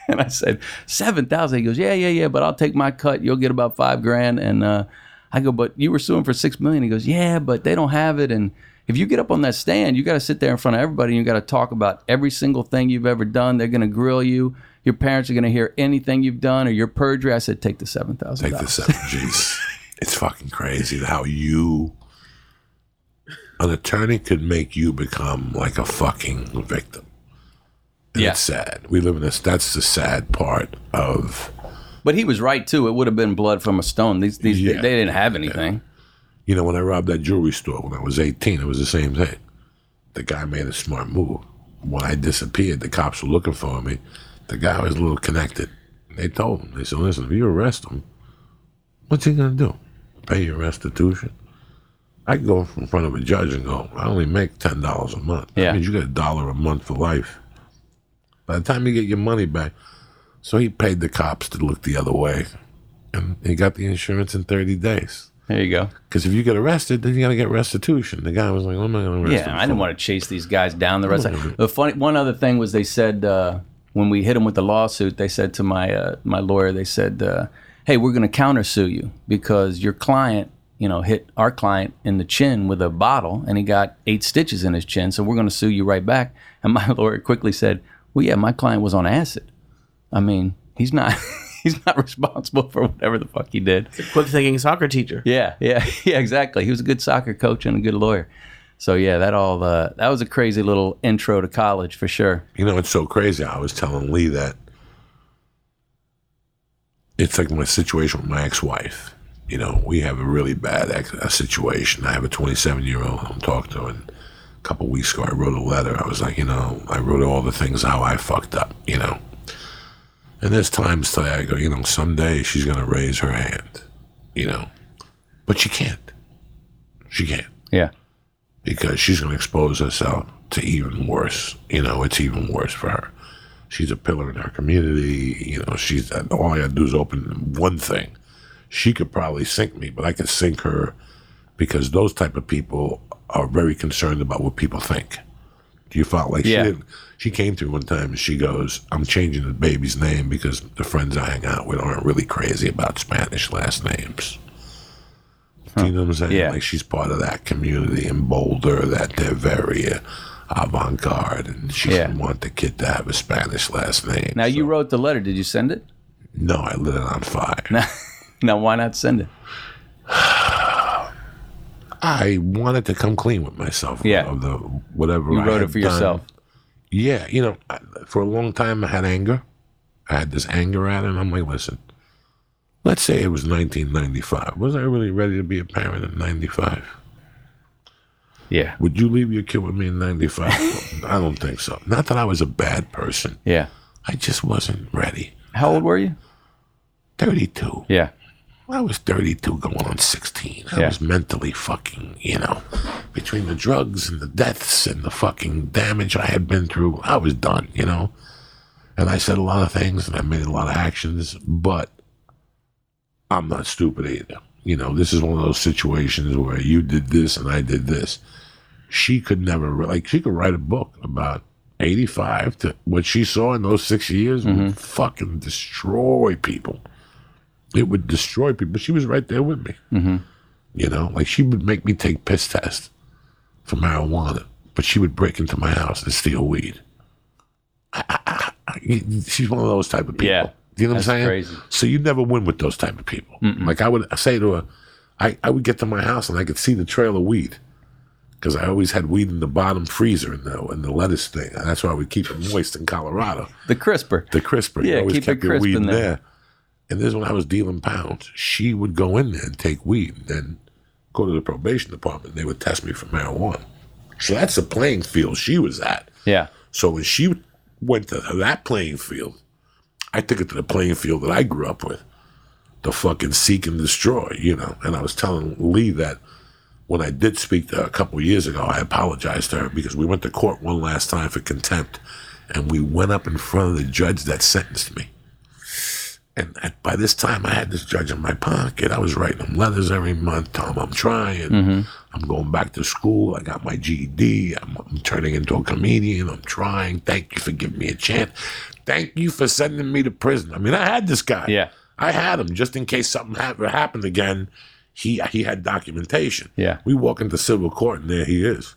And I said, seven thousand. He goes, yeah, yeah, yeah, but I'll take my cut. You'll get about five grand. And uh, I go, but you were suing for six million. He goes, yeah, but they don't have it. And if you get up on that stand, you got to sit there in front of everybody and you got to talk about every single thing you've ever done. They're going to grill you. Your parents are going to hear anything you've done or your perjury. I said, take the seven thousand. Take the seven G's. it's fucking crazy how you, an attorney, could make you become like a fucking victim. And Yeah. It's sad. We live in this. That's the sad part of. But he was right too. It would have been blood from a stone. These these Yeah. they didn't have anything. You know, when I robbed that jewelry store when I was 18, it was the same thing. The guy made a smart move. When I disappeared, the cops were looking for me. The guy was a little connected. They told him, they said, listen, if you arrest him, what's he going to do? Pay your restitution? I go in front of a judge and go, I only make $10 a month. Yeah. That means you get a dollar a month for life. By the time you get your money back, so he paid the cops to look the other way. And he got the insurance in 30 days. There you go. Because if you get arrested, then you got to get restitution. The guy was like, "What am I going to arrest?" Yeah, I didn't want to chase these guys down the rest. Of, the funny one other thing was they said uh, when we hit them with the lawsuit, they said to my uh, my lawyer, they said, uh, "Hey, we're going to countersue you because your client, you know, hit our client in the chin with a bottle, and he got eight stitches in his chin, so we're going to sue you right back." And my lawyer quickly said, "Well, yeah, my client was on acid. I mean, he's not." He's not responsible for whatever the fuck he did. Quick thinking soccer teacher. Yeah, yeah, yeah, exactly. He was a good soccer coach and a good lawyer. So yeah, that all uh, that was a crazy little intro to college for sure. You know, it's so crazy. I was telling Lee that it's like my situation with my ex-wife. You know, we have a really bad ex- a situation. I have a 27-year-old I'm talking to, and a couple weeks ago I wrote a letter. I was like, you know, I wrote all the things how I fucked up. You know, and there's times today I go, you know, someday she's gonna raise her hand. You know, but she can't. She can't Yeah, because she's going to expose herself to even worse. You know, it's even worse for her. She's a pillar in her community. You know, she's all I got to do is open one thing. She could probably sink me, but I could sink her because those type of people are very concerned about what people think. Do you follow? Like Yeah. she didn't. She came to me one time and she goes, "I'm changing the baby's name because the friends I hang out with aren't really crazy about Spanish last names." Do you know what I'm saying? Yeah. Like she's part of that community in Boulder that they're very uh, avant-garde, and she Yeah. didn't want the kid to have a Spanish last name. Now you wrote the letter. Did you send it? no, I lit it on fire. now, now why not send it? I wanted to come clean with myself. Yeah. of the whatever You I wrote it for done. yourself. Yeah, you know, I- for a long time I had anger. I had this anger at it, and I'm like, listen, let's say it was 1995. Was I really ready to be a parent in 95? Yeah, Would you leave your kid with me in 95? I don't think so. Not that I was a bad person. yeah. I just wasn't ready. How old were you? 32. Yeah, I was 32 going on 16. I Yeah. was mentally fucking, you know, between the drugs and the deaths and the fucking damage I had been through, I was done, you know. And I said a lot of things and I made a lot of actions, but I'm not stupid either. You know, this is one of those situations where you did this and I did this. She could never, like, she could write a book about 85 to what she saw in those six years would mm-hmm. fucking destroy people it would destroy people. She was right there with me. Mm-hmm. You know, like she would make me take piss tests for marijuana, but she would break into my house and steal weed. I, I, I, she's one of those type of people. Yeah. Do you know what I'm saying? crazy. So you never win with those type of people. Like I would say to her, I, I would get to my house and I could see the trail of weed because I always had weed in the bottom freezer in the in the lettuce thing. And that's why we keep it moist in Colorado the crisper. the crisper. Yeah, you always keep it kept your weed in in there. there. And this is when I was dealing pounds. She would go in there and take weed and then go to the probation department. They would test me for marijuana. So that's the playing field she was at. Yeah, So when she went to that playing field, I took it to the playing field that I grew up with. The fucking seek and destroy, you know. And I was telling Lee that when I did speak to her a couple of years ago, I apologized to her because we went to court one last time for contempt, and we went up in front of the judge that sentenced me. And at, by this time, I had this judge in my pocket. I was writing him letters every month, telling him I'm trying. Mm-hmm. I'm going back to school. I got my GED. I'm, I'm turning into a comedian. I'm trying. Thank you for giving me a chance. Thank you for sending me to prison. I mean, I had this guy. Yeah. I had him just in case something ever happened again. he he had documentation. Yeah. We walk into civil court and there he is.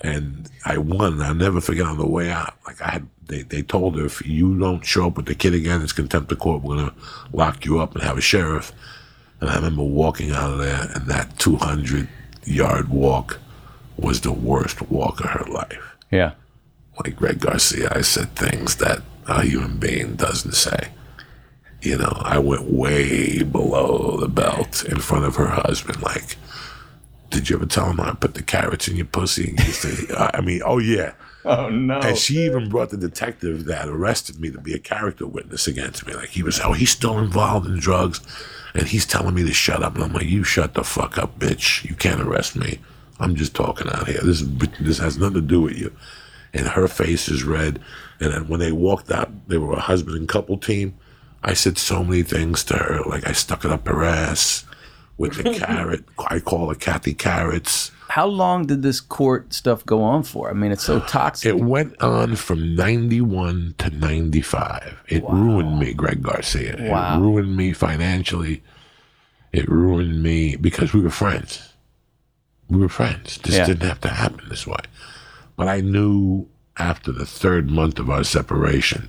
And I won. I'll never forget on the way out. Like I had, they, they told her if you don't show up with the kid again, it's contempt of court. We're gonna lock you up and have a sheriff. And I remember walking out of there, and that 200 yard walk was the worst walk of her life. Yeah. Like Greg Garcia, I said things that a human being doesn't say. You know, I went way below the belt in front of her husband. Like, did you ever tell him I put the carrots in your pussy? And he I mean, oh yeah. Oh no. And she even brought the detective that arrested me to be a character witness against me. Like he was, oh, he's still involved in drugs, and he's telling me to shut up. And I'm like, you shut the fuck up, bitch. You can't arrest me. I'm just talking out here. This is this has nothing to do with you. And her face is red. And then when they walked out, they were a husband and couple team. I said so many things to her, like I stuck it up her ass with the carrot. I call her Kathy Carrots. How long did this court stuff go on for? I mean, it's so toxic. It went on from 91 to 95. It ruined me, Greg Garcia. Wow. It ruined me financially. It ruined me because we were friends. We were friends. This Yeah. didn't have to happen this way. But I knew after the third month of our separation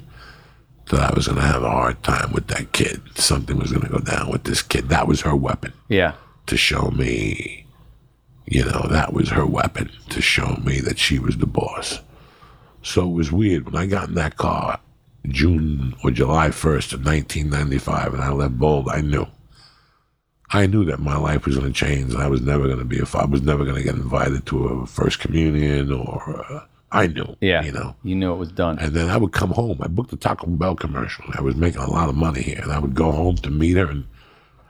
that I was going to have a hard time with that kid. Something was going to go down with this kid. That was her weapon yeah. to show me, you know, that was her weapon to show me that she was the boss. So it was weird when I got in that car, June or July 1st of 1995, and I left Bold, I knew. I knew that my life was going to change and I was never going to be a fa- I was never going to get invited to a first communion or uh, I knew, Yeah. you know. You knew it was done. And then I would come home. I booked a Taco Bell commercial. I was making a lot of money here. And I would go home to meet her. And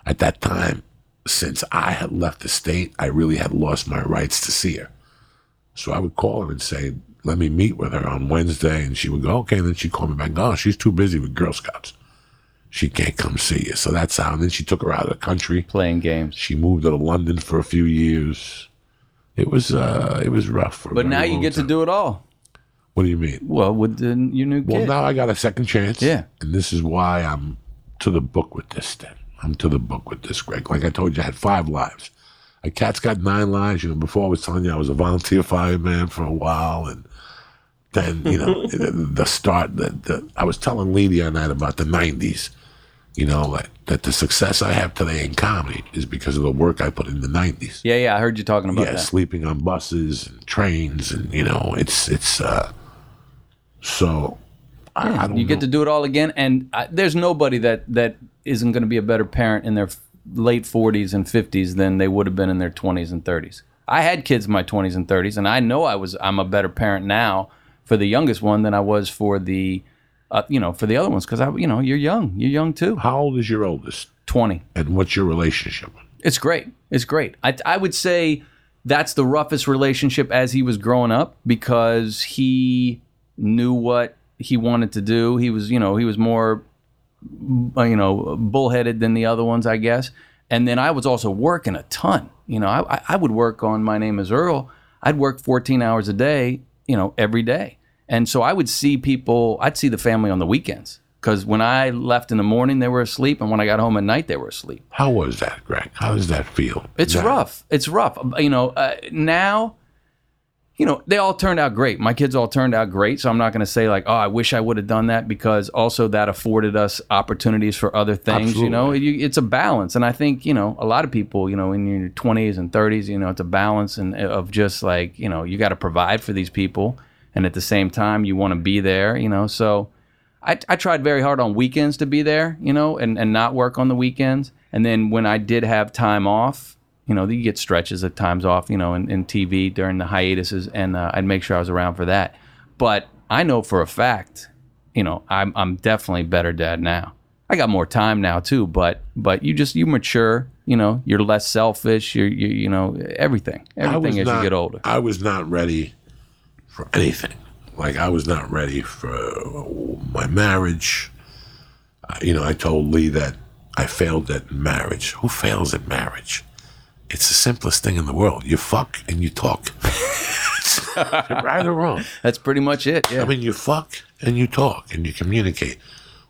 at that time, since I had left the state, I really had lost my rights to see her. So I would call her and say, let me meet with her on Wednesday. And she would go, okay. And then she'd call me back, oh, she's too busy with Girl Scouts. She can't come see you. So that's how. And then she took her out of the country. Playing games. She moved to London for a few years. It was uh, it was rough. For But now you get to do it all. What do you mean? Well, with the, your new Well, now I got a second chance. Yeah. And this is why I'm to the book with this thing. I'm to the book with this, Greg. Like I told you, I had five lives. A cat's got nine lives. You know, before I was telling you I was a volunteer fireman for a while. And then, you know, the, the start, the, the, I was telling Lee the other night about the 90s. You know, like, that the success I have today in comedy is because of the work I put in the 90s yeah, yeah. I heard you talking about yeah, that. sleeping on buses and trains, and you know, it's it's. uh So I, I don't you get know. to do it all again, and I, there's nobody that that isn't going to be a better parent in their late 40s and 50s than they would have been in their 20s and 30s. I had kids in my 20s and 30s, and I know I was I'm a better parent now for the youngest one than I was for the, uh, you know, for the other ones because I, you know, you're young, you're young too. How old is your oldest, 20. and what's your relationship? It's great. It's great. I, I would say that's the roughest relationship as he was growing up because he knew what he wanted to do. He was, you know, he was more, you know, bullheaded than the other ones, I guess. And then I was also working a ton. You know, I, I- I would work on My Name is Earl. I'd work 14 hours a day, you know, every day. And so I would see people, I'd see the family on the weekends because when I left in the morning, they were asleep. And when I got home at night, they were asleep. How was that, Greg? How does that feel? It's That- rough. It's rough. You know, uh, now, you know, they all turned out great. My kids all turned out great. So I'm not going to say like, oh, I wish I would have done that because also that afforded us opportunities for other things. You know, you, it's a balance, and I think you know a lot of people, you know, in your 20s and 30s, you know, it's a balance and uh, of just like you know you got to provide for these people, and at the same time you want to be there. You know, so. I, I tried very hard on weekends to be there, you know, and, and not work on the weekends. And then when I did have time off, you know, you get stretches of times off, you know, in, in TV during the hiatuses, and uh, I'd make sure I was around for that. But I know for a fact, you know, I'm I'm definitely better dad now. I got more time now too, but but you just you mature, you know, you're less selfish, you're you you know everything everything as not- you get older. I was not ready for anything. Like I was not ready for my marriage. Uh, you know, I told Lee that I failed at marriage. Who fails at marriage? It's the simplest thing in the world. You fuck and you talk. right or wrong. That's pretty much it. Yeah. I mean, you fuck and you talk and you communicate.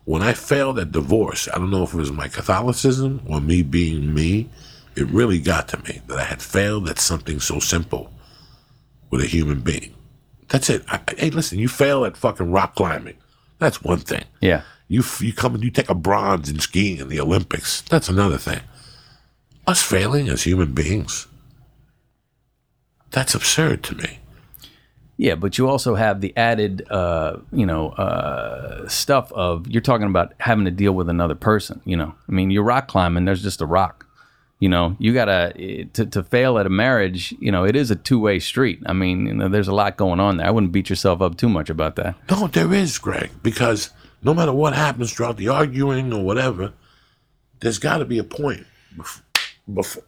When I failed at divorce, I don't know if it was my Catholicism or me being me, it really got to me that I had failed at something so simple with a human being. That's it. I, hey, listen, you fail at fucking rock climbing. That's one thing. Yeah. You you come and you take a bronze in skiing in the Olympics. That's another thing. Us failing as human beings. That's absurd to me. Yeah, but you also have the added, uh, you know, uh, stuff of you're talking about having to deal with another person. You know, I mean, you're rock climbing. There's just a rock. You know, you gotta to, to fail at a marriage. You know, it is a two way street. I mean, you know, there's a lot going on there. I wouldn't beat yourself up too much about that. No, there is, Greg, because no matter what happens throughout the arguing or whatever, there's got to be a point before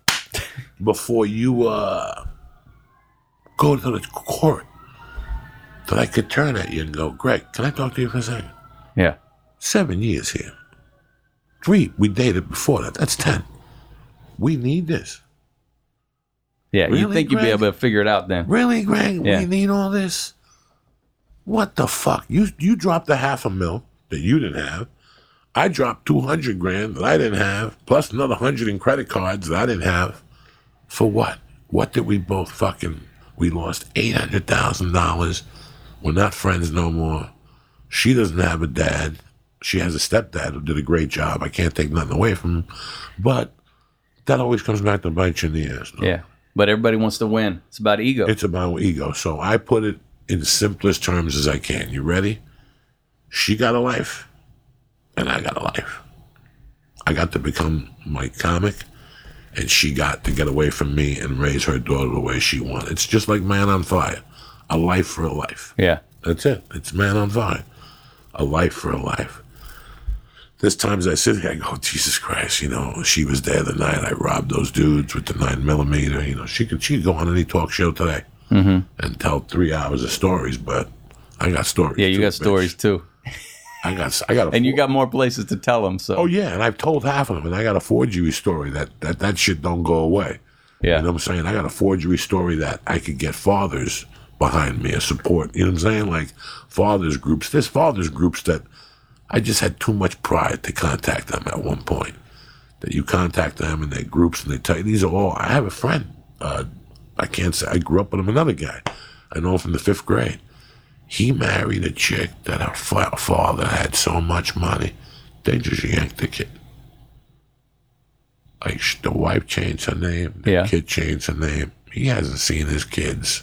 before you uh, go to the court that I could turn at you and go, Greg, can I talk to you for a second? Yeah, Seven years here. Three, we dated before that. That's ten. We need this. yeah. really, you think you'd be able to figure it out then? Really, Greg? Yeah. We need all this? What the fuck? You you dropped a half a mil that you didn't have. I dropped two hundred grand that I didn't have, plus another hundred in credit cards that I didn't have. For what? What did we both fucking? We lost eight hundred thousand dollars. We're not friends no more. She doesn't have a dad. She has a stepdad who did a great job. I can't take nothing away from him, but that always comes back to bite you in the ass. no? Yeah, but everybody wants to win. It's about ego. It's about ego. So I put it in the simplest terms as I can. You ready? She got a life, and I got a life. I got to become my comic, and she got to get away from me and raise her daughter the way she wanted. It's just like Man on Fire, a life for a life. yeah, That's it. It's Man on Fire, a life for a life. There's times I sit here, I go, Jesus Christ, you know, she was there the night I robbed those dudes with the nine millimeter. You know, she could she could go on any talk show today mm-hmm. and tell three hours of stories, but I got stories. yeah. You too, got bitch. stories too, I got I got and you got more places to tell them. So Oh yeah, and I've told half of them, and I got a forgery story that that that shit don't go away. yeah, You know what I'm saying? I got a forgery story that I could get fathers behind me, a support. You know what I'm saying? Like fathers groups. There's fathers groups that I just had too much pride to contact them at one point. That you contact them and their groups and they tell you these are all. I have a friend. Uh, I can't say I grew up with him. Another guy I know him from the fifth grade. He married a chick that her fa- father had so much money, they just yanked the kid. Like the wife changed her name, the Yeah. kid changed her name. He hasn't seen his kids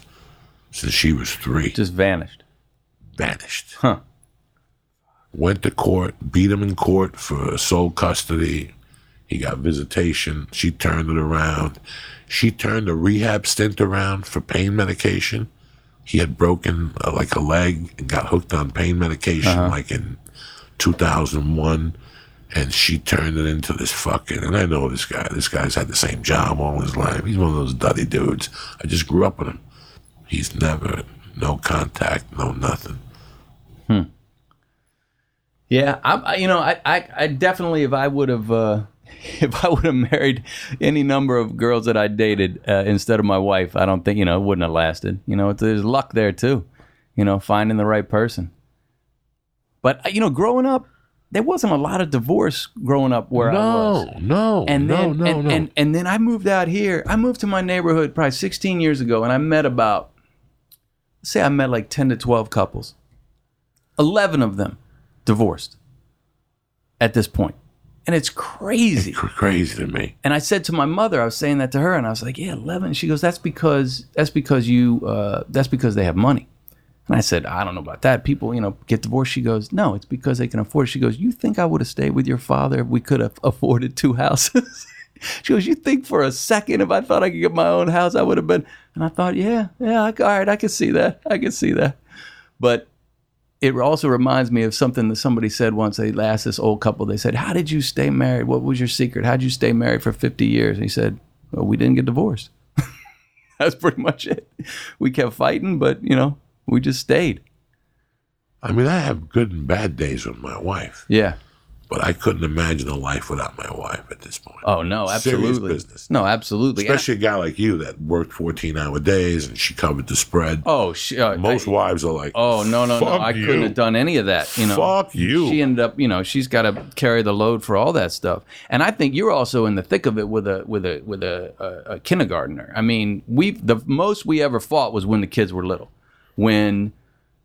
since she was three. just vanished. Vanished. Huh. Went to court, beat him in court for sole custody. He got visitation. She turned it around. She turned a rehab stint around for pain medication. He had broken uh, like a leg and got hooked on pain medication like in 2001. And she turned it into this fucking. And I know this guy. This guy's had the same job all his life. He's one of those duddy dudes. I just grew up with him. He's never, no contact, no nothing. hmm Yeah, I, I you know, I, I, I definitely, if I would have, uh, if I would have married any number of girls that I dated uh, instead of my wife, I don't think you know it wouldn't have lasted. You know, there's luck there too. You know, finding the right person. But uh, you know, growing up, there wasn't a lot of divorce growing up where I was. No, no, And no, then, no, and, no. and and then I moved out here. I moved to my neighborhood probably 16 years ago, and I met about, say, I met like 10 to 12 couples. 11 of them divorced at this point, and it's crazy. Cr- crazy to me. And I said to my mother, I was saying that to her, and I was like, "Yeah, 11." She goes, "That's because that's because you uh, that's because they have money." And I said, "I don't know about that. People, you know, get divorced." She goes, "No, it's because they can afford." It. She goes, "You think I would have stayed with your father if we could have afforded two houses?" she goes, "You think for a second if I thought I could get my own house, I would have been?" And I thought, "Yeah, yeah, I, all right, I can see that. I can see that." But it also reminds me of something that somebody said once. They asked this old couple, they said, How did you stay married? What was your secret? How did you stay married for 50 years? And he said, Well, we didn't get divorced. That's pretty much it. We kept fighting, but, you know, we just stayed. I mean, I have good and bad days with my wife. Yeah. But I couldn't imagine a life without my wife at this point. Oh no, Serious absolutely. business. No, absolutely. And- Especially a guy like you that worked 14 hour days and she covered the spread. oh, she, uh, Most I- wives are like, Oh no no no! I you. couldn't have done any of that. You know, Fuck you. She ended up, you know, she's got to carry the load for all that stuff. And I think you're also in the thick of it with a with a with a, a, a kindergartner. I mean, we the most we ever fought was when the kids were little, when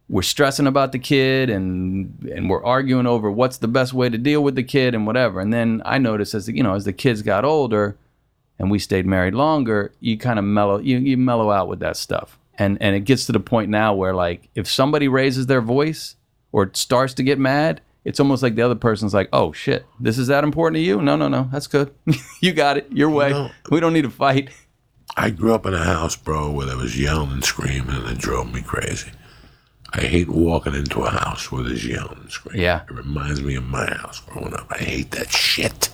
we're stressing about the kid and and we're arguing over what's the best way to deal with the kid and whatever. And then I noticed as the, you know as the kids got older, and we stayed married longer, you kind of mellow you, you mellow out with that stuff. And and it gets to the point now where like if somebody raises their voice or starts to get mad, it's almost like the other person's like, "Oh shit, this is that important to you? No, no, no, that's good. you got it. Your way. know- we don't need to fight." I grew up in a house, bro, where there was yelling and screaming, and it drove me crazy. I hate walking into a house where there's yelling and screaming. Yeah. It reminds me of my house growing up. I hate that shit.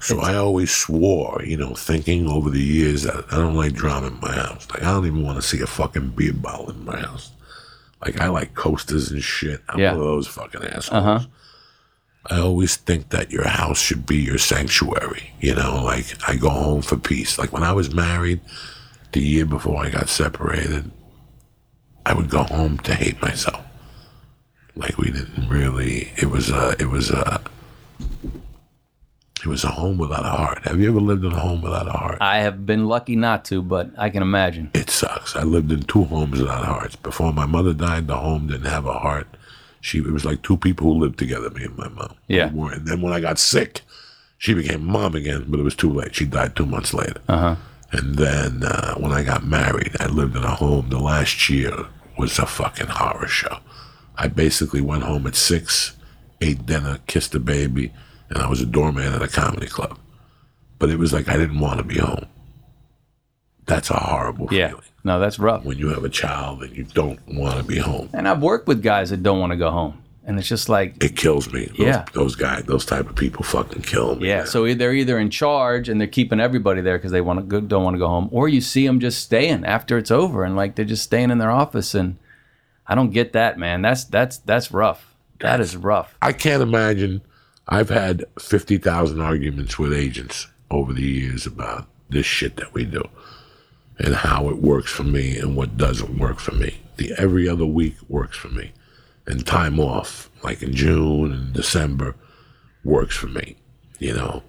So I always swore, you know, thinking over the years that I don't like drama in my house. Like, I don't even want to see a fucking beer bottle in my house. Like, I like coasters and shit. I'm Yeah. one of those fucking assholes. Uh-huh. I always think that your house should be your sanctuary. You know, like I go home for peace. Like when I was married, the year before I got separated, I would go home to hate myself. Like we didn't really. It was a. It was a. It was a home without a heart. Have you ever lived in a home without a heart? I have been lucky not to, but I can imagine. It sucks. I lived in two homes without hearts. Before my mother died, the home didn't have a heart. She it was like two people who lived together, me and my mom. Yeah. And then when I got sick, she became mom again, but it was too late. She died two months later. Uh-huh. And then uh, when I got married, I lived in a home. The last year was a fucking horror show. I basically went home at six, ate dinner, kissed the baby, and I was a doorman at a comedy club. But it was like I didn't want to be home. That's a horrible Yeah. feeling No, that's rough. when you have a child and you don't want to be home. And I've worked with guys that don't want to go home, and it's just like, It kills me. Those, Yeah. those guys, those type of people, fucking kill me. yeah. man. So they're either in charge and they're keeping everybody there because they want to go, don't want to go home, or you see them just staying after it's over and like they're just staying in their office. And I don't get that, man. That's that's that's rough. That is rough. I can't imagine. I've had fifty thousand arguments with agents over the years about this shit that we do and how it works for me and what doesn't work for me. The every other week works for me, and time off, like in June and December, works for me. You know,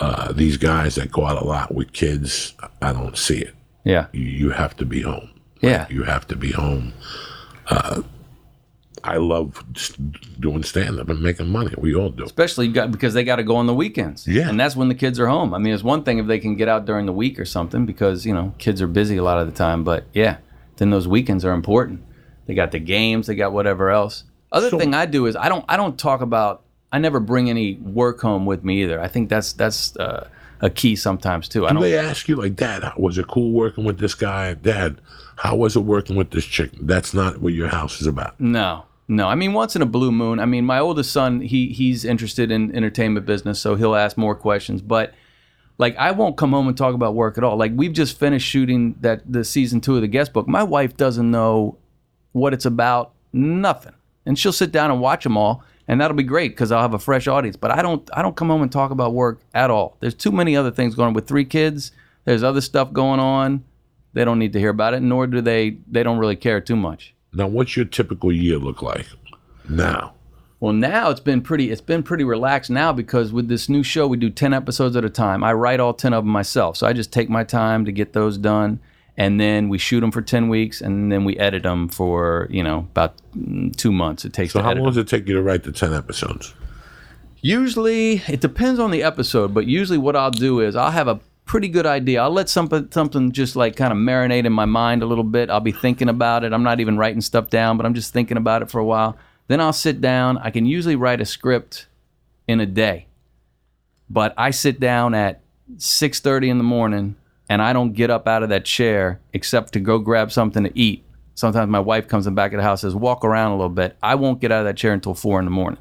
uh, these guys that go out a lot with kids, I don't see it. Yeah. you, you have to be home. Yeah. You have to be home. Uh, I love doing stand up and making money. We all do. especially got, because they got to go on the weekends. Yeah. and that's when the kids are home. I mean, it's one thing if they can get out during the week or something because you know kids are busy a lot of the time. But yeah, then those weekends are important. They got the games, they got whatever else. Other thing I do is I don't I don't talk about. I never bring any work home with me either. I think that's that's uh, a key sometimes too. I Do don't. they ask you like, Dad, was it cool working with this guy? Dad, how was it working with this chick? That's not what your house is about. No, no. I mean, once in a blue moon. I mean, my oldest son, he he's interested in entertainment business, so he'll ask more questions. But like, I won't come home and talk about work at all. Like, we've just finished shooting that the season two of the guest book. My wife doesn't know what it's about, nothing, and she'll sit down and watch them all, and that'll be great because I'll have a fresh audience. But I don't, I don't come home and talk about work at all. There's too many other things going on with three kids. There's other stuff going on. They don't need to hear about it, nor do they. They don't really care too much. Now, what's your typical year look like now? Well, now it's been pretty. It's been pretty relaxed now because with this new show, we do ten episodes at a time. I write all ten of them myself, so I just take my time to get those done, and then we shoot them for ten weeks, and then we edit them for you know about two months. It takes So how long does it take you to write the 10 episodes? Usually, it depends on the episode, but usually what I'll do is I'll have a pretty good idea. I'll let something something just like kind of marinate in my mind a little bit. I'll be thinking about it. I'm not even writing stuff down, but I'm just thinking about it for a while. Then I'll sit down. I can usually write a script in a day. But I sit down at 6:30 in the morning and I don't get up out of that chair except to go grab something to eat. Sometimes my wife comes in back of the house says, "Walk around a little bit." I won't get out of that chair until 4 in the morning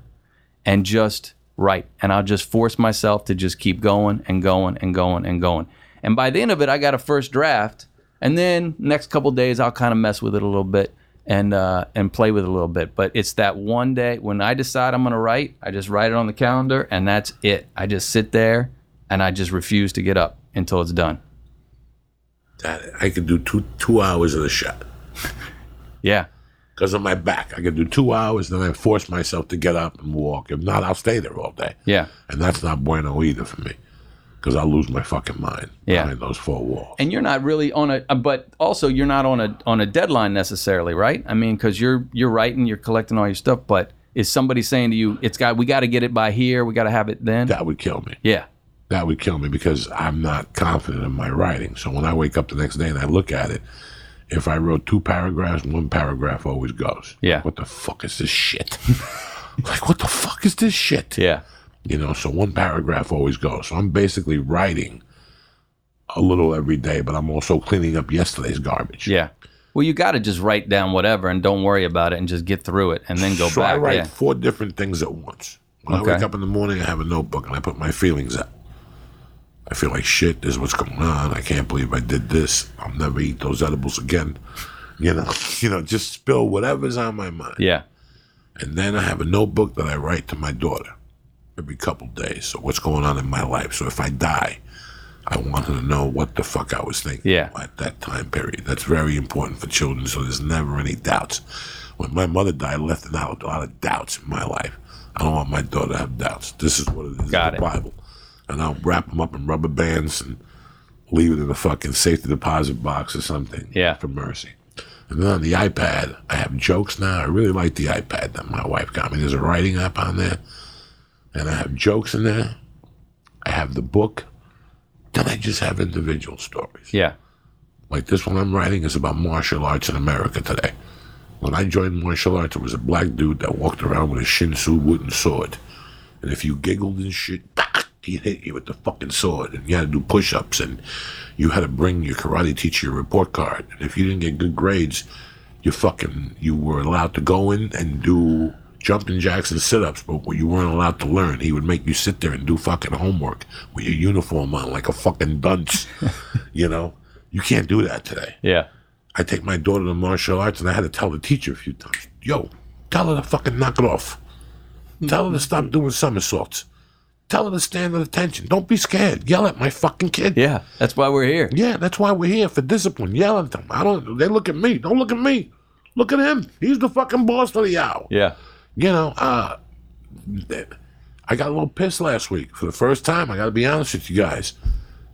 and just write. And I'll just force myself to just keep going and going and going and going. And by the end of it, I got a first draft. And then next couple days, I'll kind of mess with it a little bit. and uh, and play with it a little bit. But it's that one day when I decide I'm going to write, I just write it on the calendar, and that's it. I just sit there and I just refuse to get up until it's done. That I could do two two hours of the shot Yeah, because of my back. I could do two hours, then I force myself to get up and walk. If not, I'll stay there all day. yeah. And that's not bueno either for me because I'll lose my fucking mind Yeah. behind those four walls. And you're not really on a, uh, but also you're not on a on a deadline necessarily, right? I mean, because you're you're writing, you're collecting all your stuff, but is somebody saying to you, "It's got, we got to get it by here, we got to have it then"? That would kill me. yeah, That would kill me because I'm not confident in my writing. So when I wake up the next day and I look at it, if I wrote two paragraphs, one paragraph always goes. Yeah. What the fuck is this shit? like, what the fuck is this shit? yeah, You know, so one paragraph always goes. So I'm basically writing a little every day, but I'm also cleaning up yesterday's garbage. yeah. Well, you got to just write down whatever and don't worry about it and just get through it and then go so back. I write yeah, four different things at once. When I wake up in the morning, I have a notebook and I put my feelings out. I feel like shit. This is what's going on. I can't believe I did this. I'll never eat those edibles again. You know, you know, just spill whatever's on my mind. yeah, And then I have a notebook that I write to my daughter every couple days. So what's going on in my life? So if I die, I want her to know what the fuck I was thinking Yeah. at that time period. That's very important for children. So there's never any doubts. When my mother died, I left out a lot of doubts in my life. I don't want my daughter to have doubts. This is what it is Got in the it. Bible. And I'll wrap them up in rubber bands and leave it in a fucking safety deposit box or something Yeah. for mercy. And then on the iPad, I have jokes now. I really like the iPad that my wife got me. There's a writing app on there, and I have jokes in there. I have the book. Then I just have individual stories. yeah, Like this one I'm writing is about martial arts in America today. When I joined martial arts, it was a black dude that walked around with a Shinsu wooden sword. And if you giggled and shit, he'd hit you with the fucking sword. And you had to do push ups and you had to bring your karate teacher your report card. And if you didn't get good grades, you fucking, you were allowed to go in and do jumping jacks and sit ups, but you weren't allowed to learn. He would make you sit there and do fucking homework with your uniform on like a fucking dunce. you know? You can't do that today. yeah, I take my daughter to martial arts, and I had to tell the teacher a few times, "Yo, tell her to fucking knock it off. Tell her to stop doing somersaults. Tell her to stand at attention. Don't be scared. Yell at my fucking kid. yeah. That's why we're here. Yeah, that's why we're here for discipline. Yell at them. I don't. They look at me. Don't look at me. Look at him. He's the fucking boss of the hour. Yeah, You know. Uh, I got a little pissed last week for the first time. I got to be honest with you guys.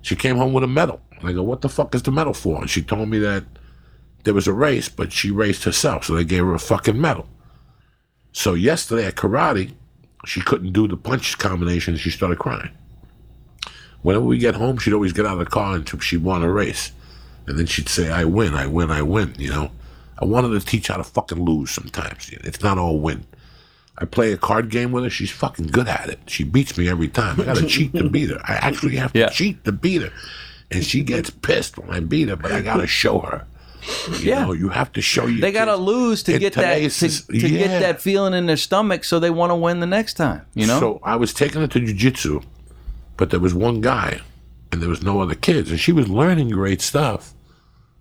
She came home with a medal. And I go, what the fuck is the medal for? And she told me that there was a race, but she raced herself, so they gave her a fucking medal. So yesterday at karate, she couldn't do the punch combination. She started crying. Whenever we get home, she'd always get out of the car and she'd want to race. And then she'd say, I win, I win, I win, you know? I wanted to teach how to fucking lose sometimes. It's not all win. I play a card game with her. She's fucking good at it. She beats me every time. I got to cheat to beat her. I actually have to Yeah. cheat to beat her. And she gets pissed when I beat her, but I got to show her. You Yeah. know, you have to show you. they got to lose to get that to, to get that feeling in their stomach, so they want to win the next time. You know? So I was taking her to jujitsu, but there was one guy, and there was no other kids, and she was learning great stuff.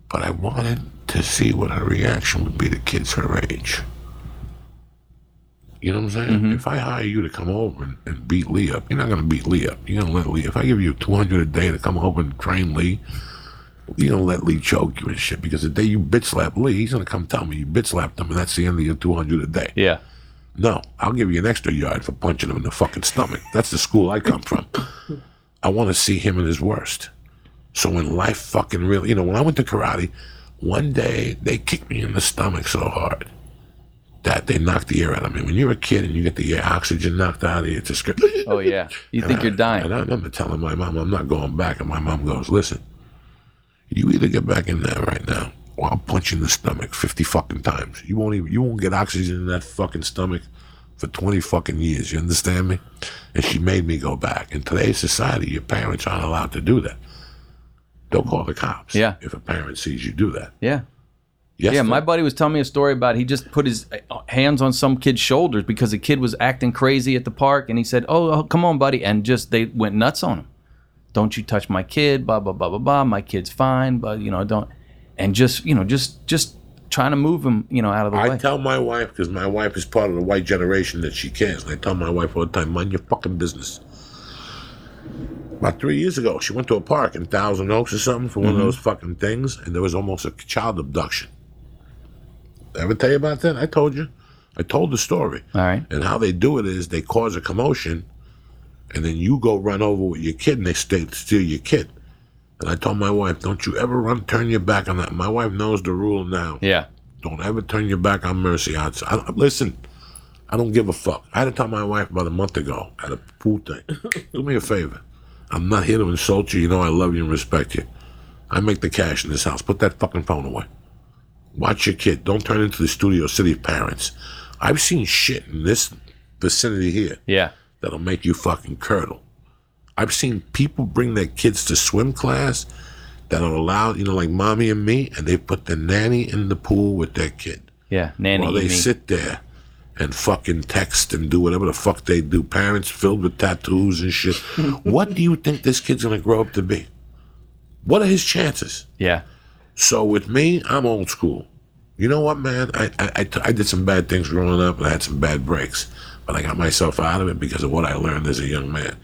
But I wanted to see what her reaction would be to kids her age. You know what I'm saying? Mm-hmm. If I hire you to come over and, and beat Lee up, you're not going to beat Lee up. You're going to let Lee. If I give you 200 a day to come over and train Lee, you're going let Lee choke you and shit. Because the day you bitch slap Lee, he's going to come tell me you bitch slapped him, and that's the end of your 200 a day. yeah, No, I'll give you an extra yard for punching him in the fucking stomach. That's the school I come from. I want to see him at his worst. So when life fucking really, you know, when I went to karate, one day they kicked me in the stomach so hard that they knocked the air out of me. When you're a kid and you get the air oxygen knocked out of you, it's a script. oh yeah. You think you're dying? And I remember telling my mom, I'm not going back. And my mom goes, listen, you either get back in there right now or I'll punch you in the stomach 50 fucking times. You won't even, you won't get oxygen in that fucking stomach for 20 fucking years. You understand me? And she made me go back. In today's society, your parents aren't allowed to do that. Don't call the cops Yeah. if a parent sees you do that. Yeah. Yes, Yeah, my buddy was telling me a story about he just put his uh, hands on some kid's shoulders because the kid was acting crazy at the park, and he said, "Oh, oh, come on, buddy," and just they went nuts on him. Don't you touch my kid? Blah blah blah blah blah. My kid's fine, but you know, don't. And just you know, just just trying to move him, you know, out of the I way. I tell my wife because my wife is part of the white generation that she cares. And I tell my wife all the time, mind your fucking business. About three years ago, she went to a park in Thousand Oaks or something for one Mm-hmm. of those fucking things, and there was almost a child abduction. Ever tell you about that? I told you. I told the story. All right. And how they do it is they cause a commotion, and then you go run over with your kid, and they stay, steal your kid. And I told my wife, don't you ever run, turn your back on that. My wife knows the rule now. Yeah. Don't ever turn your back on Mercy. I, I, listen, I don't give a fuck. I had to tell my wife about a month ago at a pool thing. Do me a favor. I'm not here to insult you. You know I love you and respect you. I make the cash in this house. Put that fucking phone away. Watch your kid. Don't turn into the Studio City parents. I've seen shit in this vicinity here Yeah. That'll make you fucking curdle. I've seen people bring their kids to swim class that'll allow, you know, like mommy and me, and they put the nanny in the pool with their kid Yeah. Nanny. while they sit there and fucking text and do whatever the fuck they do. Parents filled with tattoos and shit. what do you think this kid's gonna grow up to be? What are his chances? Yeah. So with me, I'm old school. You know what, man? I, I, I, I did some bad things growing up and I had some bad breaks, but I got myself out of it because of what I learned as a young man.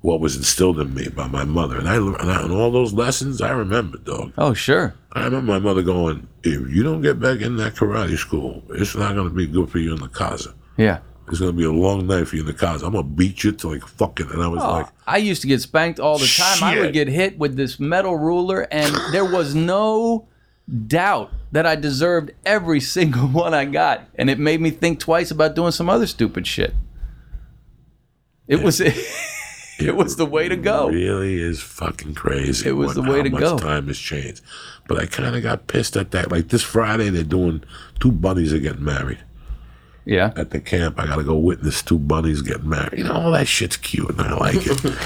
What was instilled in me by my mother, and I and, I, and all those lessons I remember, dog. Oh, sure. I remember my mother going, "If you don't get back in that karate school, it's not going to be good for you in the casa. Yeah. It's going to be a long night for you in the casa. I'm going to beat you to like fucking." And I was Oh, like, I used to get spanked all the time. I would get hit with this metal ruler, and there was no doubt that I deserved every single one I got. And it made me think twice about doing some other stupid shit. It was it was the way to go. really is fucking crazy. It was the way how to much go. Time has changed, but I kind of got pissed at that. Like this Friday, they're doing two bunnies are getting married Yeah. at the camp. I got to go witness two bunnies getting married. You know, all that shit's cute and I like it.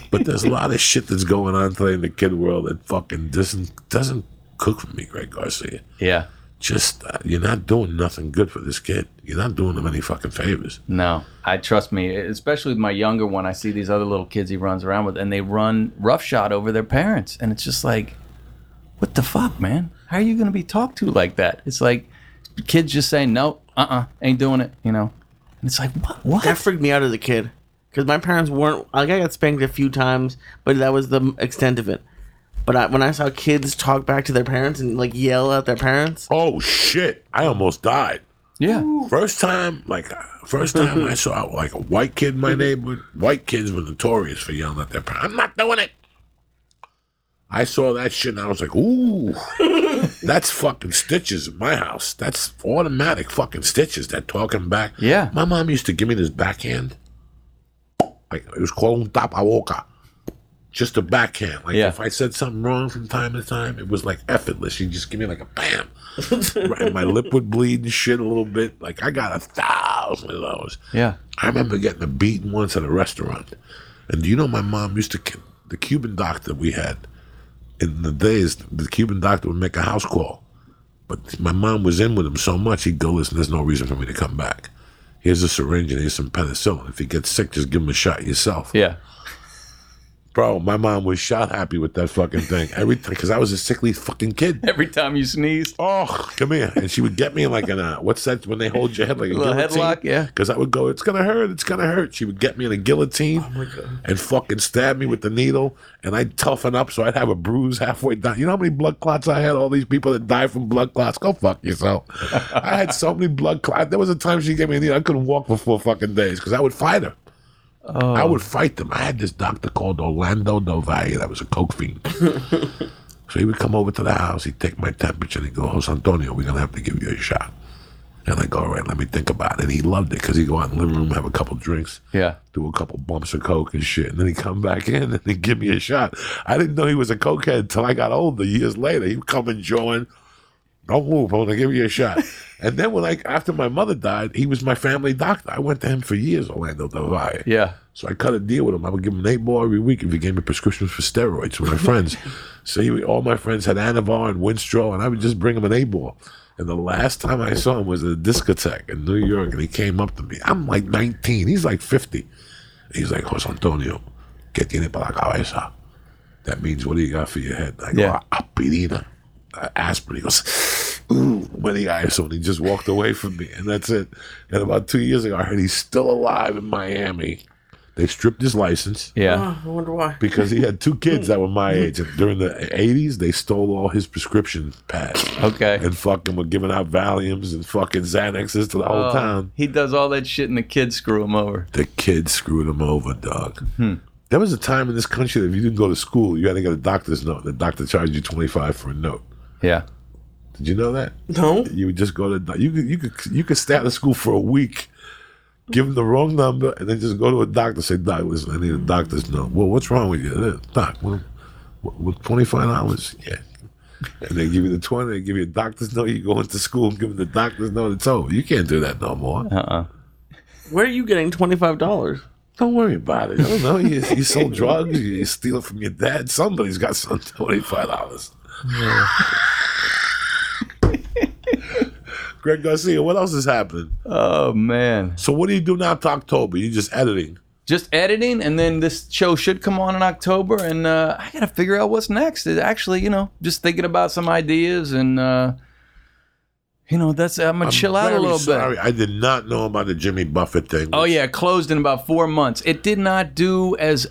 but there's a lot of shit that's going on today in the kid world that fucking doesn't doesn't cook for me, Greg Garcia. Yeah. Just uh, you're not doing nothing good for this kid. You're not doing him any fucking favors. No, I trust me, especially with my younger one. I see these other little kids he runs around with, and they run roughshod over their parents, and it's just like, what the fuck, man? How are you going to be talked to like that? It's like kids just saying no, uh, uh ain't doing it, you know. And it's like, what? What? That freaked me out as a kid because my parents weren't. Like I got spanked a few times, but that was the extent of it. But I, when I saw kids talk back to their parents and like yell at their parents, Oh shit! I almost died. yeah, First time, like first time I saw like a white kid in my neighborhood. White kids were notorious for yelling at their parents. I'm not doing it. I saw that shit and I was like, ooh, that's fucking stitches in my house. That's automatic fucking stitches. That talking back. Yeah. My mom used to give me this backhand. Like it was called un tapaboca. Just a backhand. Like Yeah. if I said something wrong from time to time, it was like effortless. She'd just give me like a bam. right, and my lip would bleed and shit a little bit. Like I got a thousand of those. yeah, I remember getting a beating once at a restaurant. And do you know my mom used to, the Cuban doctor we had, in the days, the Cuban doctor would make a house call. But my mom was in with him so much, he'd go, listen, there's no reason for me to come back. Here's a syringe and here's some penicillin. If you get sick, just give him a shot yourself. yeah, Bro, my mom was shot happy with that fucking thing. Every because I was a sickly fucking kid. Every time you sneeze, Oh, come here. And she would get me in like in a, uh, what's that when they hold your head like a, little guillotine? headlock, yeah. Because I would go, it's to hurt. It's to hurt. She would get me in a guillotine oh and fucking stab me with the needle. And I'd toughen up so I'd have a bruise halfway down. You know how many blood clots I had? All these people that died from blood clots. Go fuck yourself. I had so many blood clots. There was a time she gave me a needle. I couldn't walk for four fucking days because I would fight her. I oh. would fight them. I had this doctor called Orlando Del Valle that was a coke fiend. so he would come over to the house, he'd take my temperature, and he'd go, Jose Antonio, we're going to have to give you a shot. And I go, all right, let me think about it. And he loved it because he'd go out in the living room, have a couple drinks, yeah, do a couple bumps of coke and shit. And then he'd come back in and he'd give me a shot. I didn't know he was a cokehead until I got older, years later. He'd come and join. Don't move, I'm gonna give you a shot. and then when I after my mother died, he was my family doctor. I went to him for years, Orlando Del Valle. yeah, So I cut a deal with him. I would give him an eight ball every week if he gave me prescriptions for steroids with my friends. so he, all my friends had Anavar and Winstrol, and I would just bring him an eight ball. And the last time I saw him was at a discotheque in New York, and he came up to me. I'm like 19. He's like 50. He's like, Jose Antonio, ¿qué tiene para la cabeza? That means, what do you got for your head? I go, Yeah. aspirina, aspirin. He goes, ooh, many ISO, and he just walked away from me, and that's it. And about two years ago, I heard he's still alive in Miami. They stripped his license Yeah. Oh, I wonder why. because he had two kids that were my age. And during the 80s, they stole all his prescription pads Okay. and fucking were giving out Valiums and fucking Xanaxes to the whole Oh, town. He does all that shit and the kids screw him over. The kids screwed him over, dog. Hmm. There was a time in this country that if you didn't go to school, you had to get a doctor's note. The doctor charged you 25 for a note. Yeah. Did you know that? No. You would just go to you could you could you could stay out of school for a week, give them the wrong number, and then just go to a doctor. Say, Doc, listen, I need a doctor's note. Well, what's wrong with you, "Uh, Doc? What, what, what twenty five dollars? Yeah. And they give you the twenty. They give you a doctor's note. You go into school and give them the doctor's note. It's over. You can't do that no more. Uh-uh. Where are you getting twenty five dollars? Don't worry about it. I don't know. You, you sold drugs. You steal it from your dad. Somebody's got some twenty five dollars. Greg Garcia, what else is happening? Oh man. So what do you do now to October? You just editing. Just editing, and then this show should come on in October, and uh, I gotta figure out what's next. It actually, you know, just thinking about some ideas, and uh, you know, that's I'm gonna chill out a little sorry. bit. I did not know about the Jimmy Buffett thing. Oh yeah, closed in about four months. It did not do as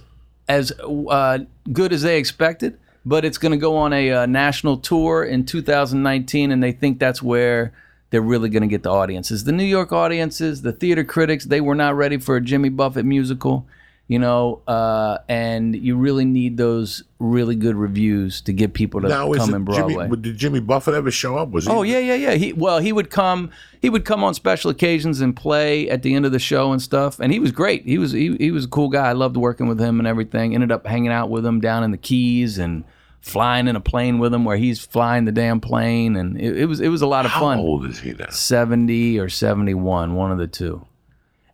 as uh, good as they expected, but it's going to go on a uh, national tour in 2019, and they think that's where they're really going to get the audiences. The New York audiences, the theater critics, they were not ready for a Jimmy Buffett musical, you know, uh, and you really need those really good reviews to get people to now come in Broadway. Jimmy? Did Jimmy Buffett ever show up? Was he? Oh yeah, yeah, yeah. He well, he would come. He would come on special occasions and play at the end of the show and stuff. And he was great. He was he, he was a cool guy. I loved working with him and everything. Ended up hanging out with him down in the Keys and flying in a plane with him where he's flying the damn plane. And it, it was it was a lot of How fun. How old is he now? Seventy or seventy one, one of the two.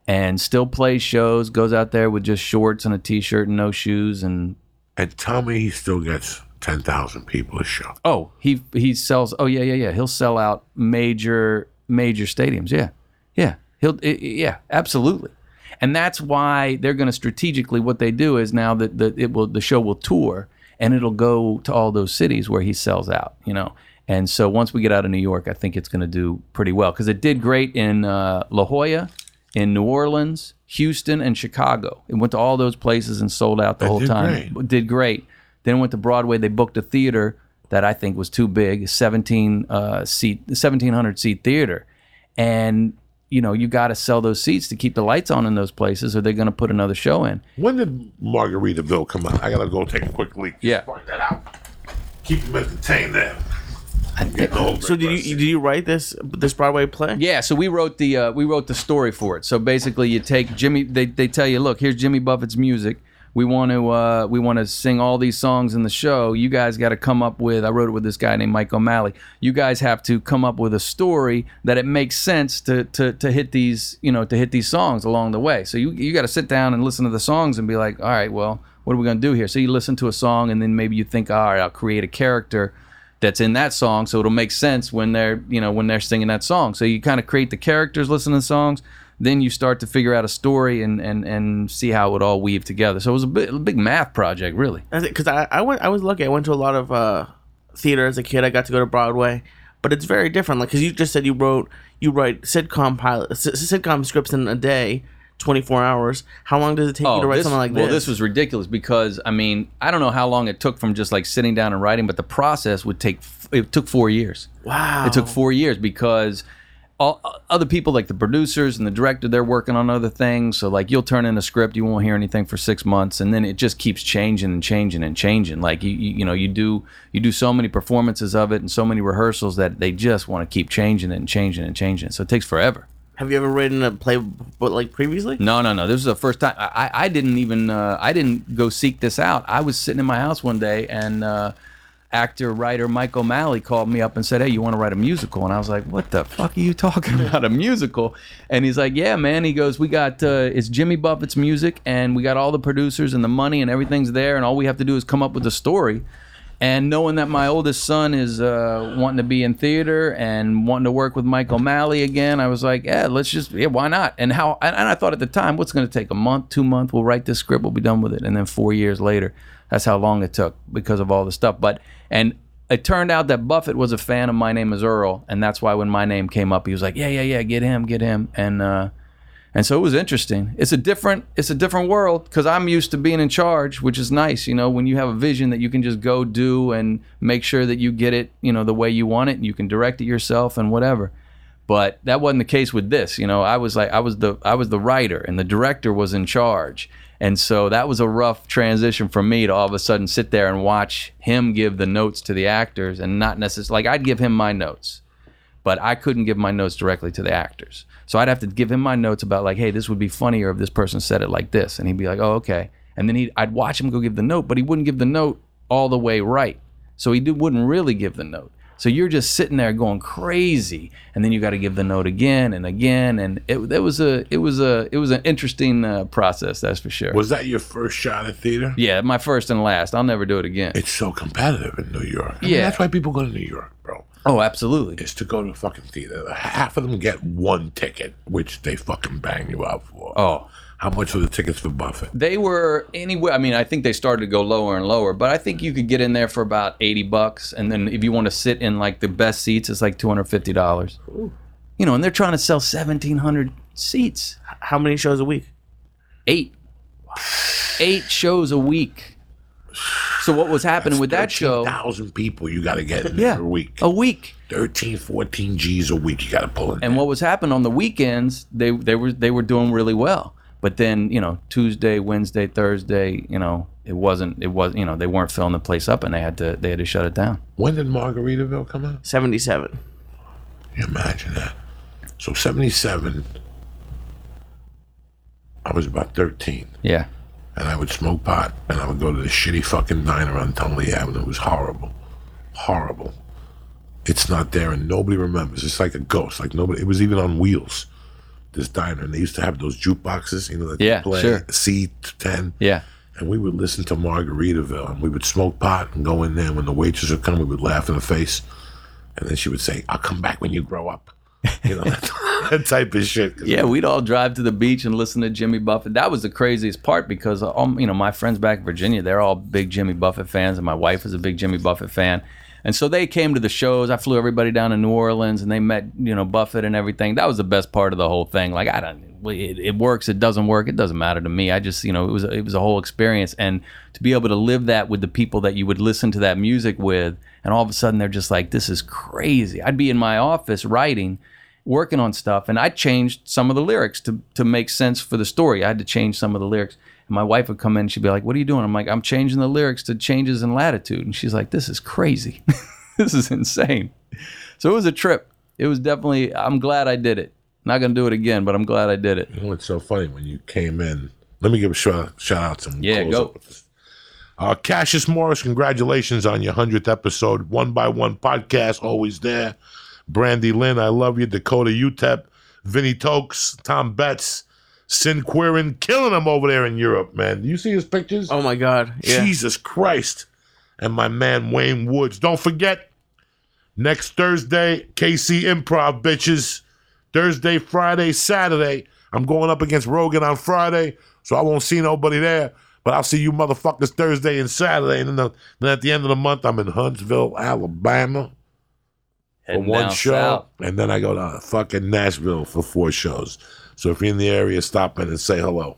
And still plays shows. Goes out there with just shorts and a t shirt and no shoes and And tell me he still gets ten thousand people a show. Oh, he he sells. Oh yeah, yeah, yeah. He'll sell out major major stadiums. Yeah, yeah. He'll i- i- yeah, absolutely. And that's why they're going to strategically. What they do is now that the it will the show will tour and it'll go to all those cities where he sells out. You know. And so once we get out of New York, I think it's going to do pretty well because it did great in uh, La Jolla, in New Orleans, Houston, and Chicago. It went to all those places and sold out the It whole did time great. did great. Then went to Broadway. They booked a theater that I think was too big, 17 uh, seat, 1700 seat theater, and you know you got to sell those seats to keep the lights on in those places, or they're going to put another show in. When did Margaritaville come out? I gotta go take a quick leak. Yeah. Find that out. Keep him entertained there. Getting old, So did you did you write this this Broadway play? Yeah, so we wrote the uh, we wrote the story for it. So basically, you take Jimmy. They, they tell you, look, here's Jimmy Buffett's music. We want to uh, we want to sing all these songs in the show. You guys got to come up with. I wrote it with this guy named Mike O'Malley. You guys have to come up with a story that it makes sense to to to hit these you know to hit these songs along the way. So you you got to sit down and listen to the songs and be like, all right, well, what are we gonna do here? So you listen to a song and then maybe you think, all right, I'll create a character that's in that song so it'll make sense when they're you know when they're singing that song so you kind of create the characters listen to the songs then you start to figure out a story and and and see how it would all weave together so it was a, bit, a big math project really because I, I went I was lucky. I went to a lot of uh, theater as a kid. I got to go to Broadway, but it's very different. Like because you just said you wrote you write sitcom pilot s- sitcom scripts in a day, twenty four hours. How long does it take you to write Oh, this, something like that? well, this? this was ridiculous because I mean, I don't know how long it took from just like sitting down and writing, but the process would take. It took four years. wow. It took four years because all other people, like the producers and the director, they're working on other things. So like you'll turn in a script, you won't hear anything for six months, and then it just keeps changing and changing and changing. Like you, you, you know, you do you do so many performances of it and so many rehearsals that they just want to keep changing it and changing and changing it. So it takes forever. Have you ever written a play but like previously? No, no, no. This was the first time. I, I I didn't even. Uh, I didn't go seek this out. I was sitting in my house one day, and uh, actor writer Mike O'Malley called me up and said, "Hey, you want to write a musical?" And I was like, "What the fuck are you talking about? A musical?" And he's like, "Yeah, man." He goes, "We got uh, it's Jimmy Buffett's music, and we got all the producers and the money and everything's there, and all we have to do is come up with a story." And knowing that my oldest son is uh, wanting to be in theater and wanting to work with Mike O'Malley again, I was like, yeah, let's just, yeah, why not? And how? And I thought at the time, what's going to take a month, two months? We'll write this script, we'll be done with it. And then four years later, that's how long it took because of all the stuff. But and it turned out that Buffett was a fan of My Name Is Earl, and that's why when my name came up, he was like, "Yeah, yeah, yeah, get him, get him," and uh, and so it was interesting. It's a different it's a different world because I'm used to being in charge, which is nice. You know, when you have a vision that you can just go do and make sure that you get it, you know, the way you want it, and you can direct it yourself and whatever. But that wasn't the case with this. You know, I was like I was the I was the writer, and the director was in charge. And so that was a rough transition for me to all of a sudden sit there and watch him give the notes to the actors and not necessarily like I'd give him my notes, but I couldn't give my notes directly to the actors. So I'd have to give him my notes about like, hey, this would be funnier if this person said it like this, and he'd be like, oh, okay. And then he, I'd watch him go give the note, but he wouldn't give the note all the way right. So he did, wouldn't really give the note. So you're just sitting there going crazy, and then you got to give the note again and again, and it, it was a it was a it was an interesting uh, process, that's for sure. Was that your first shot at theater? yeah, my first and last. I'll never do it again. It's so competitive in New York. I mean, Yeah. that's why people go to New York, bro. Oh, absolutely. Is to go to a fucking theater. Half of them get one ticket, which they fucking bang you out for. Oh, How much were the tickets for Buffett? they were anywhere. I mean, I think they started to go lower and lower, but I think you could get in there for about eighty bucks, and then if you want to sit in like the best seats, it's like two hundred fifty dollars. You know, and they're trying to sell seventeen hundred seats. How many shows a week? Eight, eight shows a week. So what was happening with that show? thousand people you got to get in Yeah, there a week. a week. 13, 14 G's a week you got to pull in. And what was happening on the weekends, they they were they were doing really well. But then you know Tuesday, Wednesday, Thursday, you know it wasn't it was you know they weren't filling the place up and they had to they had to shut it down. when did Margaritaville come out? Seventy-seven. Can you imagine that? So 77, I was about 13. Yeah, and I would smoke pot, and I would go to the shitty fucking diner on Tonnelle Avenue. It was horrible, horrible. It's not there, and nobody remembers. It's like a ghost. Like nobody. It was even on wheels. This diner, and they used to have those jukeboxes, you know, that Yeah, play sure. C ten, yeah. and we would listen to Margaritaville, and we would smoke pot and go in there. And when the waitress would come, we would laugh in the face, and then she would say, "I'll come back when you grow up," you know, that, that type of shit. Yeah, we'd all drive to the beach and listen to Jimmy Buffett. That was the craziest part because, um, you know, my friends back in Virginia, they're all big Jimmy Buffett fans, and my wife is a big Jimmy Buffett fan. And so they came to the shows. I flew everybody down to New Orleans, and they met, you know, Buffett and everything. That was the best part of the whole thing. Like, I don't, it, it works, it doesn't work, it doesn't matter to me. I just, you know, it was it was a whole experience, and to be able to live that with the people that you would listen to that music with, and all of a sudden they're just like, this is crazy. I'd be in my office writing working on stuff and I changed some of the lyrics to to make sense for the story. I had to change some of the lyrics. My wife would come in she'd be like, What are you doing? I'm like, I'm changing the lyrics to changes in latitude. And she's like, This is crazy. this is insane. So it was a trip. It was definitely I'm glad I did it. Not gonna do it again, but I'm glad I did it. You know what's so funny when you came in? Let me give a shout, shout out to Yeah, go. up with this. Uh, Cassius Morris, congratulations on your hundredth episode. One by one podcast, always there. Brandy Lynn, I love you. Dakota UTEP, Vinny Tokes, Tom Betts, Sin Quirin, killing them over there in Europe, man. Do you see his pictures? Oh my God. Yeah. Jesus Christ. And my man Wayne Woods. Don't forget, next Thursday, KC Improv, bitches. Thursday, Friday, Saturday. I'm going up against Rogan on Friday, so I won't see nobody there. But I'll see you motherfuckers Thursday and Saturday. And then, the, then at the end of the month, I'm in Huntsville, Alabama for one show. south. And then I go to fucking Nashville for four shows. So if you're in the area, stop in and say hello.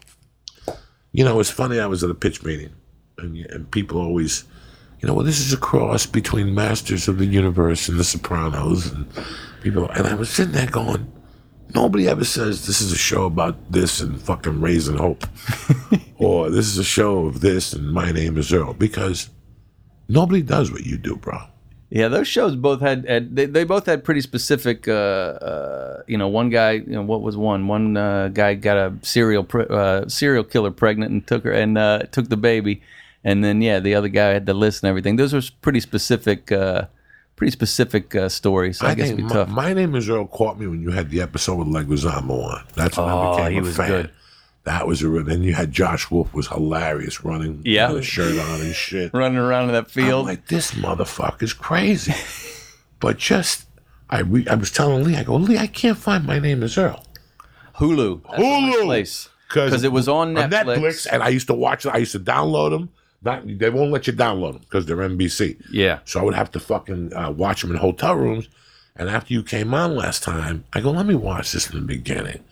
You know, it's funny. I was at a pitch meeting, and, and people always, you know, well, this is a cross between Masters of the Universe and The Sopranos, and people. And I was sitting there going, nobody ever says this is a show about this and fucking raising hope, or this is a show of this and my name is Earl, because nobody does what you do, bro. Yeah, those shows both had, had they, they both had pretty specific. Uh, uh, you know, one guy, you know, what was one? One uh, guy got a serial pre- uh, serial killer pregnant and took her and uh, took the baby, and then yeah, the other guy had the list and everything. Those were pretty specific, uh, pretty specific uh, stories. So I, guess it'd be my, tough. my name is Earl caught me when you had the episode with Leguizamo on. That's when Oh, I became he a was fan. good. That was a real. Then you had Josh Wolf was hilarious running, Yeah. with a shirt on and shit. Running around in that I'm field. like, this motherfucker's crazy. but just, I re, I was telling Lee, I go, Lee, I can't find my name is Earl. Hulu. That's the only Hulu. place. Because it was on Netflix. and I used to watch it. I used to download them, Not they won't let you download them because they're NBC. Yeah. So I would have to fucking uh, watch them in hotel rooms. And after you came on last time, I go, let me watch this in the beginning.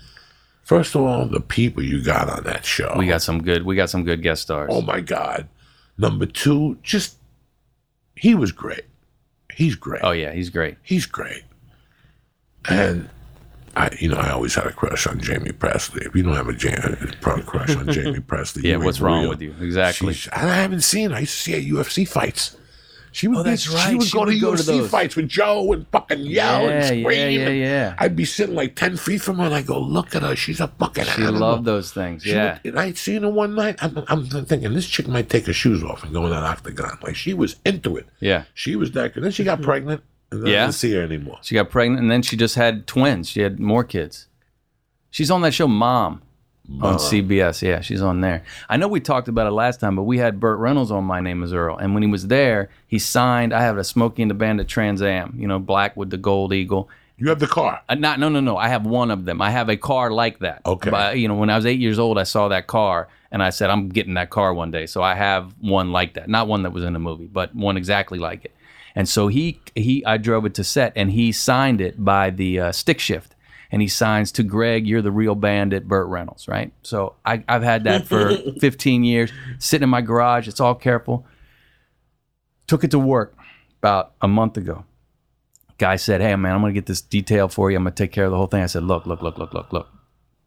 First of all, the people you got on that show. We got some good. We got some good guest stars. Oh my God. Number two, just he was great. He's great. Oh yeah, he's great. He's great. And I, you know, I always had a crush on Jaime Pressly. If you don't have a Jaime, crush on Jaime Pressly, Yeah, what's wrong real. with you? Exactly. She's- I haven't seen. I used to see at UFC fights. She would. Oh, that's be, right. She would She go to go to UFC those. fights with Joe and fucking yell Yeah, and scream. yeah, and yeah. I'd be sitting like ten feet from her, and I go, "Look at her. She's a fucking She animal." loved those things. She Yeah. would- and I'd seen her one night. I'm, I'm thinking this chick might take her shoes off and go in that octagon. Like she was into it. Yeah. She was that. And then she got pregnant, and then I Yeah. didn't see her anymore. She got pregnant and then she just had twins. She had more kids. She's on that show Mom on CBS. Yeah, she's on there. I know we talked about it last time, but we had Burt Reynolds on My Name is Earl. And when he was there, he signed, I have a Smokey and the Bandit Trans Am, you know, black with the gold eagle. You have the car. Uh, not, no, no, no. I have one of them. I have a car like that. Okay. But, you know, when I was eight years old, I saw that car and I said, I'm getting that car one day. So I have one like that. Not one that was in the movie, but one exactly like it. And so he, he, I drove it to set and he signed it by the uh, stick shift. And he signs to Greg, you're the real bandit, Burt Reynolds, right? So I, I've had that for 15 years, sitting in my garage. It's all careful. Took it to work about a month ago guy said, "Hey man, I'm gonna get this detail for you. I'm gonna take care of the whole thing." I said, "Look, look, look, look, look, look.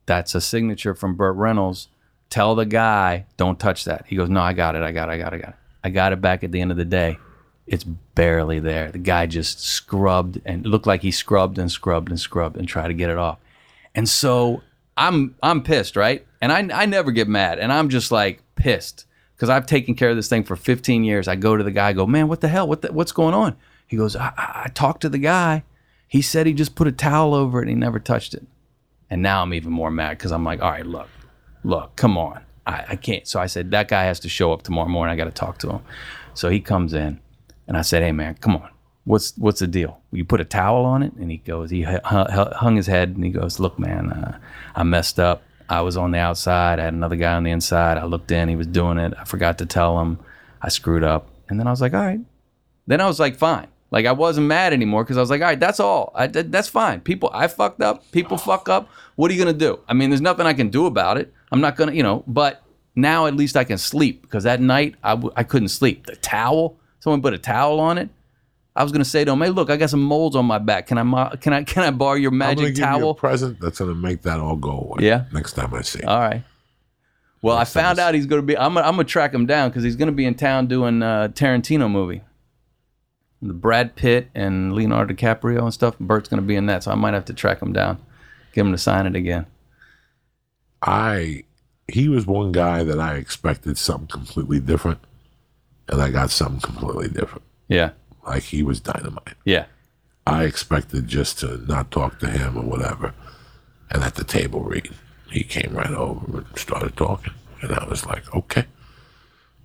That's a signature from Burt Reynolds. Tell the guy, don't touch that." He goes, "No, I got it. I got it. I got it. I got it. I got it back at the end of the day. It's barely there. The guy just scrubbed and looked like he scrubbed and scrubbed and scrubbed and tried to get it off. And so I'm I'm pissed, right? And I I never get mad, and I'm just like pissed because I've taken care of this thing for 15 years. I go to the guy, I go, man, what the hell? What the, what's going on? He goes, I, I, I talked to the guy. He said he just put a towel over it and he never touched it. And now I'm even more mad because I'm like, all right, look, look, come on. I, I can't. So I said, that guy has to show up tomorrow morning. I got to talk to him. So he comes in and I said, hey, man, come on. What's what's the deal? You put a towel on it? And he goes, he hu- hu- hung his head and he goes, look, man, uh, I messed up. I was on the outside. I had another guy on the inside. I looked in. He was doing it. I forgot to tell him. I screwed up. And then I was like, all right. Then I was like, fine. Like I wasn't mad anymore because I was like, all right, that's all. I, that- that's fine. People, I fucked up. People fuck up. What are you gonna do? I mean, there's nothing I can do about it. I'm not gonna, you know. But now at least I can sleep because that night I, w- I couldn't sleep. The towel. Someone put a towel on it. I was gonna say to him, hey, look, I got some moles on my back. Can I, can I, can I borrow your I'm gonna magic give you a towel? present that's gonna make that all go away. Yeah? Next time I see. you. All right. Well, I found out he's going to be. I'm gonna, I'm gonna track him down because he's going to be in town doing a Tarantino movie. The Brad Pitt and Leonardo DiCaprio and stuff. Burt's going to be in that, so I might have to track him down, get him to sign it again. I he was one guy that I expected something completely different, and I got something completely different. Yeah, Like he was dynamite. yeah, I expected just to not talk to him or whatever, and at the table read, he came right over and started talking, and I was like, okay.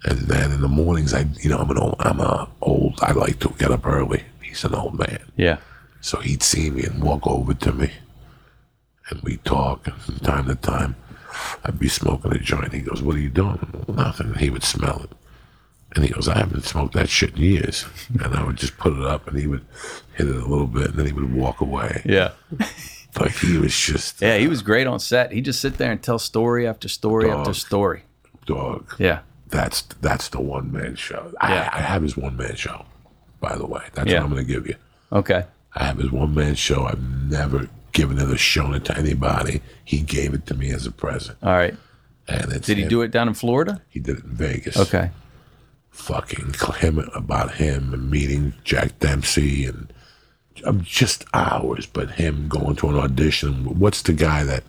And then in the mornings, I you know I'm an old I'm a old I like to get up early. He's an old man. yeah, So he'd see me and walk over to me, and we'd talk. And from time to time, I'd be smoking a joint. He goes, "What are you doing?" Nothing. And he would smell it, and he goes, "I haven't smoked that shit in years." And I would just put it up, and he would hit it a little bit, and then he would walk away. yeah, Like he was just yeah. He was great on set. He'd just sit there and tell story after story after story. dog. Yeah, That's that's the one man show. I, Yeah. I have his one man show, by the way. That's Yeah. what I'm going to give you. okay, I have his one man show. I've never given it or shown it to anybody. He gave it to me as a present. all right. And it's Did he do it down in Florida? He did it in Vegas. Okay, Fucking him about him and meeting Jack Dempsey and um, just hours. But him going to an audition. What's the guy that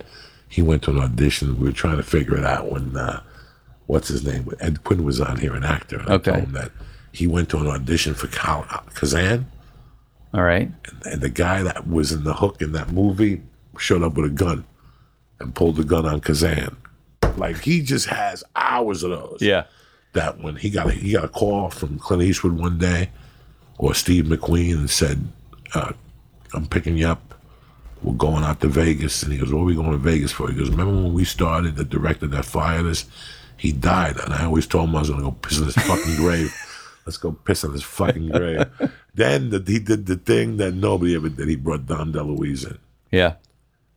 he went to an audition? We were trying to figure it out when uh, what's his name? Ed Quinn was on here, an actor. And Okay. I told him that he went to an audition for Kazan. all right. and the guy that was in the hook in that movie showed up with a gun and pulled the gun on Kazan. Like he just has hours of those. Yeah, That when he got a, he got a call from Clint Eastwood one day, or Steve McQueen, and said, uh, "I'm picking you up. We're going out to Vegas." And he goes, "What are we going to Vegas for?" He goes, "Remember when we started? The director that fired us." he died, and I always told him I was gonna go piss in his fucking grave. Let's go piss on his fucking grave. then the, he did the thing that nobody ever did. He brought Dom DeLuise in Yeah.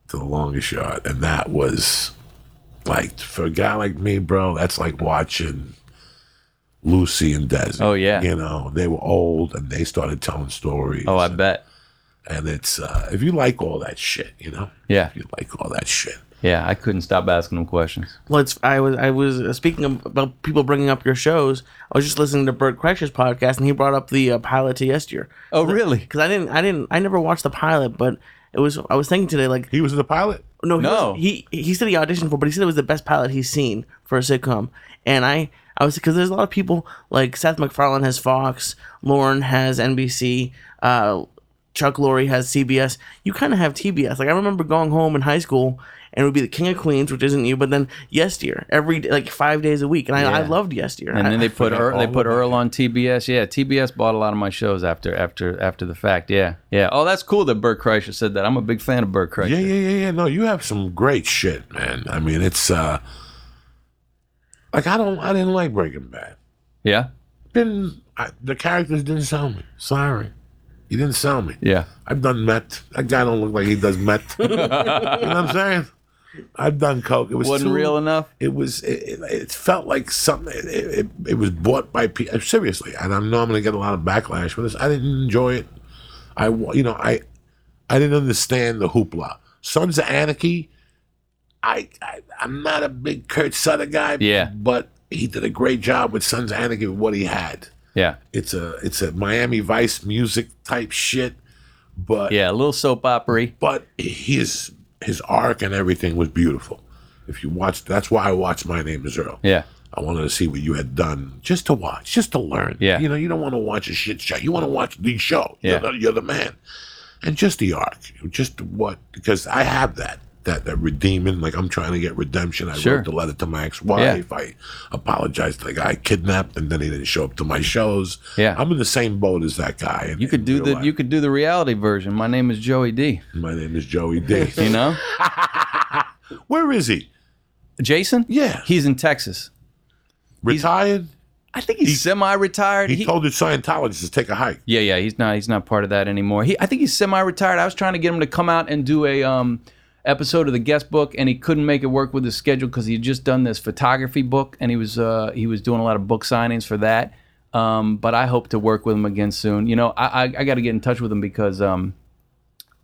to the longest shot, and that was like for a guy like me, bro. That's like watching Lucy and Desi. Oh, yeah. you know they were old and they started telling stories. Oh, I bet. and it's uh, if you like all that shit, you know, Yeah. if you like all that shit. Yeah. I couldn't stop asking them questions. Well, it's I was I was uh, speaking of, about people bringing up your shows. I was just listening to Bert Kreischer's podcast, and he brought up the uh, pilot to Yes, Dear. Oh, really? Because I didn't I didn't I never watched the pilot, but it was I was thinking today like He was the pilot. no he No. was- he he said he auditioned for, but he said it was the best pilot he's seen for a sitcom, and I. I was because there's a lot of people like Seth MacFarlane has Fox, Lauren has NBC, uh, Chuck Lorre has CBS. You kind of have TBS. Like I remember going home in high school and it would be the King of Queens, which isn't you, but then Yes, Dear every like five days a week, and I, I Yeah. loved Yes, Dear. And I- then they put Earl, they put Earl on TBS. Yeah, TBS bought a lot of my shows after after after the fact. Yeah, yeah. Oh, that's cool that Bert Kreischer said that. I'm a big fan of Bert Kreischer. Yeah, yeah, yeah, yeah. No, you have some great shit, man. I mean, it's uh like I don't, I didn't like Breaking Bad. yeah, Didn't I, the characters didn't sell me? Sorry, he didn't sell me. yeah. I've done meth. That guy don't look like he does meth. you know what I'm saying? I've done coke. It was Wasn't too- real enough. It was. It, it, it felt like something. It, it, it was bought by people. Seriously, and I know I'm going to get a lot of backlash for this. I didn't enjoy it. I, you know, I, I didn't understand the hoopla. Sons of Anarchy. I, I I'm not a big Kurt Sutter guy. Yeah. but he did a great job with Sons of Anarchy with what he had. Yeah, It's a it's a Miami Vice music type shit, but yeah. A little soap opera. but his his arc and everything was beautiful. If you watch, that's why I watched My Name Is Earl. Yeah, I wanted to see what you had done, just to watch, just to learn. Yeah. you know, you don't want to watch a shit show. You want to watch the show. Yeah. You're, the, you're the man, and just the arc, just what because I have that. That, that redeeming, like I'm trying to get redemption. I Sure. wrote the letter to my ex-wife. I apologized to the guy I kidnapped, and then he didn't show up to my shows. Yeah. I'm in the same boat as that guy. in- you could do the life. you could do the reality version. My name is Joey D. My name is Joey D. You know, Where is he? Jason. Yeah. he's in Texas. Retired? I think he's semi-retired. He, He- told his Scientologists to take a hike. Yeah, yeah, he's not he's not part of that anymore. He I think he's semi-retired. I was trying to get him to come out and do a um episode of the guest book and he couldn't make it work with his schedule cuz he had just done this photography book and he was uh he was doing a lot of book signings for that. Um but I hope to work with him again soon. You know, I I, I got to get in touch with him because um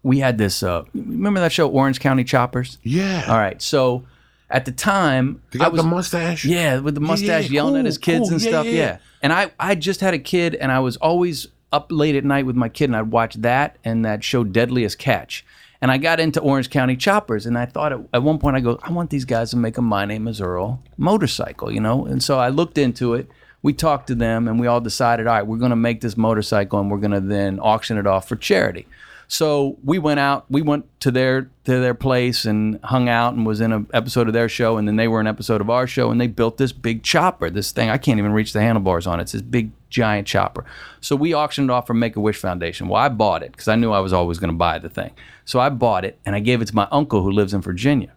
we had this uh remember that show Orange County Choppers? Yeah. All right. So at the time I was the mustache? yeah, with the mustache yeah, yelling at his kids cool, and yeah, stuff. yeah, Yeah, yeah. And I, I just had a kid and I was always up late at night with my kid and I'd watch that and that show Deadliest Catch. And I got into Orange County Choppers and I thought at, at one point I go, I want these guys to make a My Name is Earl motorcycle, you know? And so I looked into it. We talked to them and we all decided, all right, we're going to make this motorcycle and we're going to then auction it off for charity. So we went out, we went to their to their place and hung out and was in an episode of their show, and then they were an episode of our show, and they built this big chopper, this thing I can't even reach the handlebars on. it. It's this big giant chopper. So we auctioned it off for Make a Wish Foundation. Well, I bought it because I knew I was always going to buy the thing. So I bought it and I gave it to my uncle who lives in Virginia.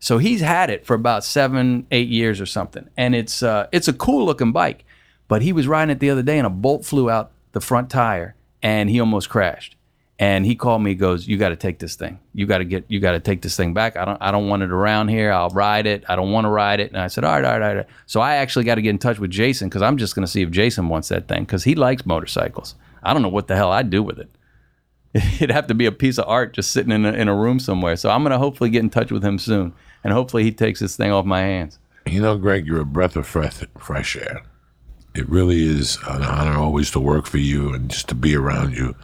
So he's had it for about seven, eight years or something, and it's uh, it's a cool looking bike. But he was riding it the other day, and a bolt flew out the front tire, and he almost crashed. And he called me. Goes, "You got to take this thing. You got to get. You got to take this thing back. I don't. I don't want it around here. I'll ride it. I don't want to ride it." And I said, "All right, all right, all right." So I actually got to get in touch with Jason because I'm just going to see if Jason wants that thing because he likes motorcycles. I don't know what the hell I'd do with it. It'd have to be a piece of art just sitting in a, in a room somewhere. So I'm going to hopefully get in touch with him soon, and hopefully he takes this thing off my hands. You know, Greg, you're a breath of fresh, fresh air. It really is an honor always to work for you and just to be around you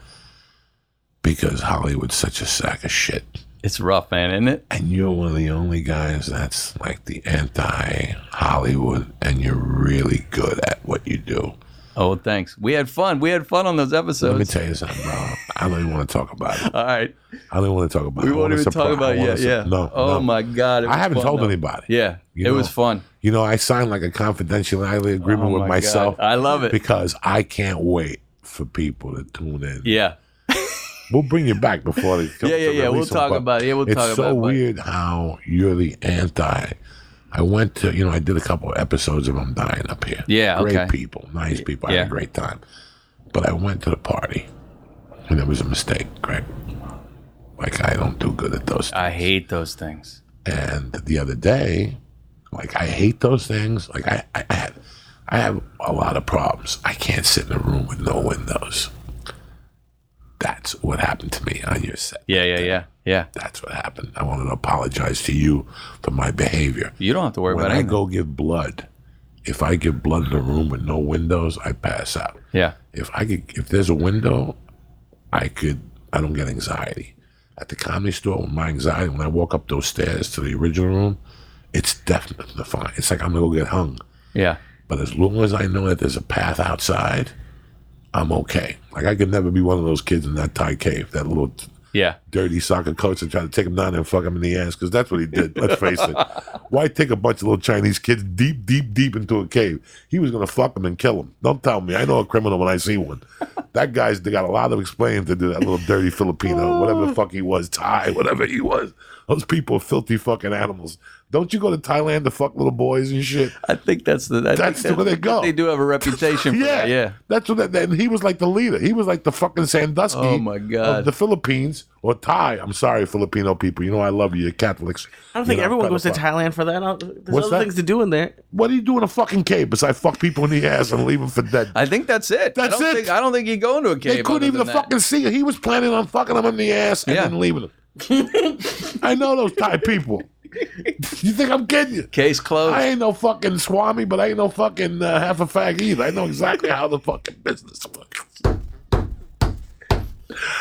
because Hollywood's such a sack of shit. It's rough, man, isn't it? And you're one of the only guys that's like the anti Hollywood, and you're really good at what you do. Oh, thanks. We had fun. We had fun on those episodes. Let me tell you something, bro. I don't even want to talk about it. All right. I don't want to talk about it. We won't even talk about it yet. su- Yeah. No. Oh no. my God. I haven't fun, told though. anybody. Yeah. You it know, was fun. You know, I signed like a confidentiality agreement Oh with my myself. God. I love it. because I can't wait for people to tune in. Yeah. We'll bring you back before they come Yeah, yeah, yeah. We'll them, talk about it. Yeah, we'll it's talk so about it, but- weird how you're the anti I went to, you know, I did a couple of episodes of I'm Dying up here. Yeah, Great okay. people, nice people. I had Yeah. a great time. But I went to the party and it was a mistake, Greg. Like, I don't do good at those I hate those things. and the other day, like I hate those things. Like I, I, I have, I have a lot of problems. I can't sit in a room with no windows. That's what happened to me on your set. Yeah, yeah, yeah, yeah. That's what happened. I wanted to apologize to you for my behavior. You don't have to worry When about it. When I go give blood, if I give blood in a room with no windows, I pass out. Yeah, If I could, if there's a window, I could. I don't get anxiety. At the comedy store, with my anxiety, when I walk up those stairs to the original room, it's definitely fine. It's like I'm gonna go get hung. yeah. But as long as I know that there's a path outside, I'm okay. Like I could never be one of those kids in that Thai cave, that little Yeah. dirty soccer coach that tried to take him down there and fuck him in the ass because that's what he did. Let's face it. Why take a bunch of little Chinese kids deep, deep, deep into a cave? He was going to fuck them and kill them. Don't tell me. I know a criminal when I see one. That guy's they got a lot of explaining to do. That little dirty Filipino, whatever the oh. fuck he was, Thai, whatever he was. Those people are filthy fucking animals. Don't you go to Thailand to fuck little boys and shit? I think that's the. I That's think where they go. They do have a reputation for Yeah, that. Yeah. That's what. That, and he was like the leader. He was like the fucking Sandusky. Oh, my God. Of the Philippines or Thai. I'm sorry, Filipino people. You know I love you, you're Catholics. I don't think You're not everyone goes to pedophile. Thailand for that. There's What's other that? things to do in there. What do you do in a fucking cave besides fuck people in the ass and leave them for dead? I think that's it. I That's don't it. Think, I don't think you go into a cave. they couldn't other even than that. fucking see it. He was planning on fucking them in the ass and Yeah. then leaving them. I know those Thai people. You think I'm kidding you? Case closed. I ain't no fucking swami, but I ain't no fucking uh, half a fag either. I know exactly how the fucking business works.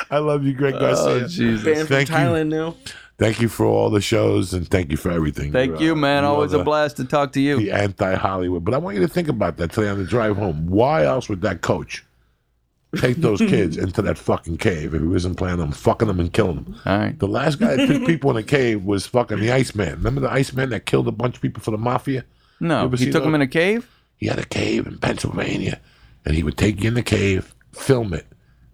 I love you, Greg Garcia. oh Jesus. Banned from Thank you. Thailand now. Thank you for all the shows and thank you for everything. Thank You're, uh, man. you are Always a blast to talk to you. The anti Hollywood. But I want you to think about that today on the drive home. Why else would that coach take those kids into that fucking cave if he wasn't planning on fucking them and killing them? All right. The last guy that took people in a cave was fucking the Iceman. Remember the Iceman that killed a bunch of people for the mafia? No, he took those? in a cave. He had a cave in Pennsylvania, and he would take you in the cave, film it,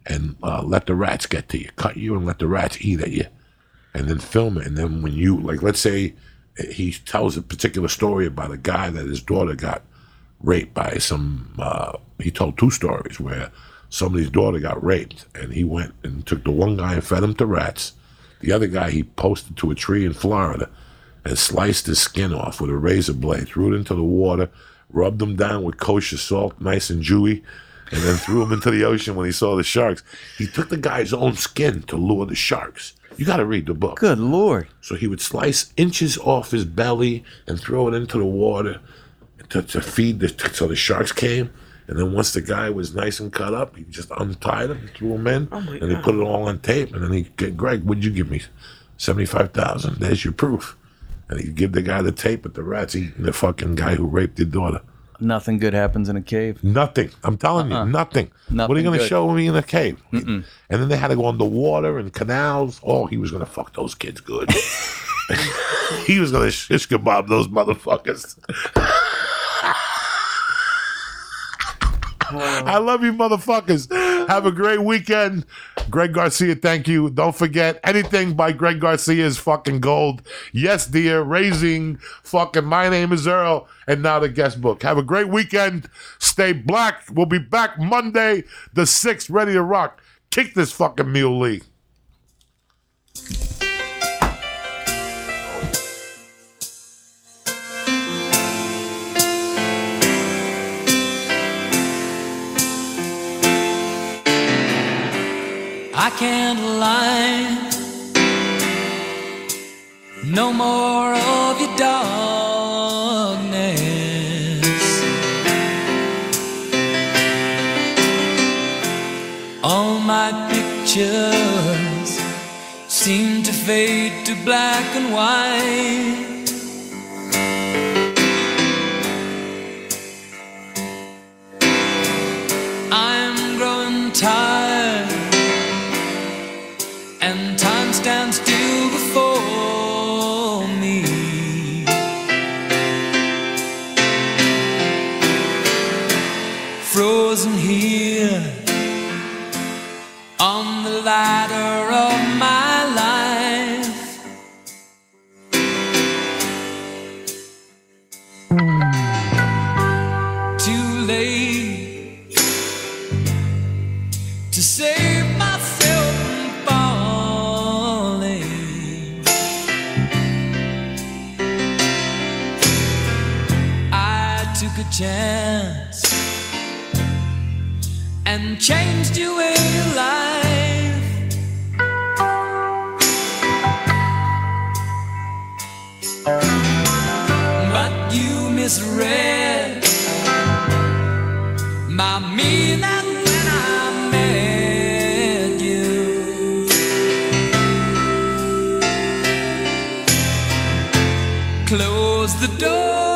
and uh, let the rats get to you, cut you, and let the rats eat at you, and then film it. And then when you, like, let's say he tells a particular story about a guy that his daughter got raped by some. Uh, he told two stories where somebody's daughter got raped, and he went and took the one guy and fed him to rats. The other guy he posted to a tree in Florida and sliced his skin off with a razor blade, threw it into the water, rubbed him down with kosher salt, nice and dewy, and then threw him into the ocean when he saw the sharks. He took the guy's own skin to lure the sharks. You got to read the book. Good lord. So he would slice inches off his belly and throw it into the water to, to feed the so the sharks came. And then once the guy was nice and cut up, he just untied him, threw him in, oh and he put it all on tape. And then he, Greg, what'd you give me? Seventy five thousand. There's your proof. And he'd give the guy the tape with the rats eating the fucking guy who raped your daughter. Nothing good happens in a cave. Nothing. I'm telling you, uh-uh. nothing. what are you going to show me in a cave? And then they had to go underwater and canals. Oh, he was going to fuck those kids good. he was going to shish kebab those motherfuckers. I love you, motherfuckers. Have a great weekend. Greg Garcia, thank you. Don't forget anything by Greg Garcia is fucking gold. Yes, dear. Raising fucking My Name is Earl and now the guest book. Have a great weekend. Stay black. We'll be back Monday, the 6th, ready to rock. Kick this fucking Mule Lee. I can't lie. No more of your darkness. All my pictures seem to fade to black and white. chance and changed the way you live. But you misread my meaning. Close the door.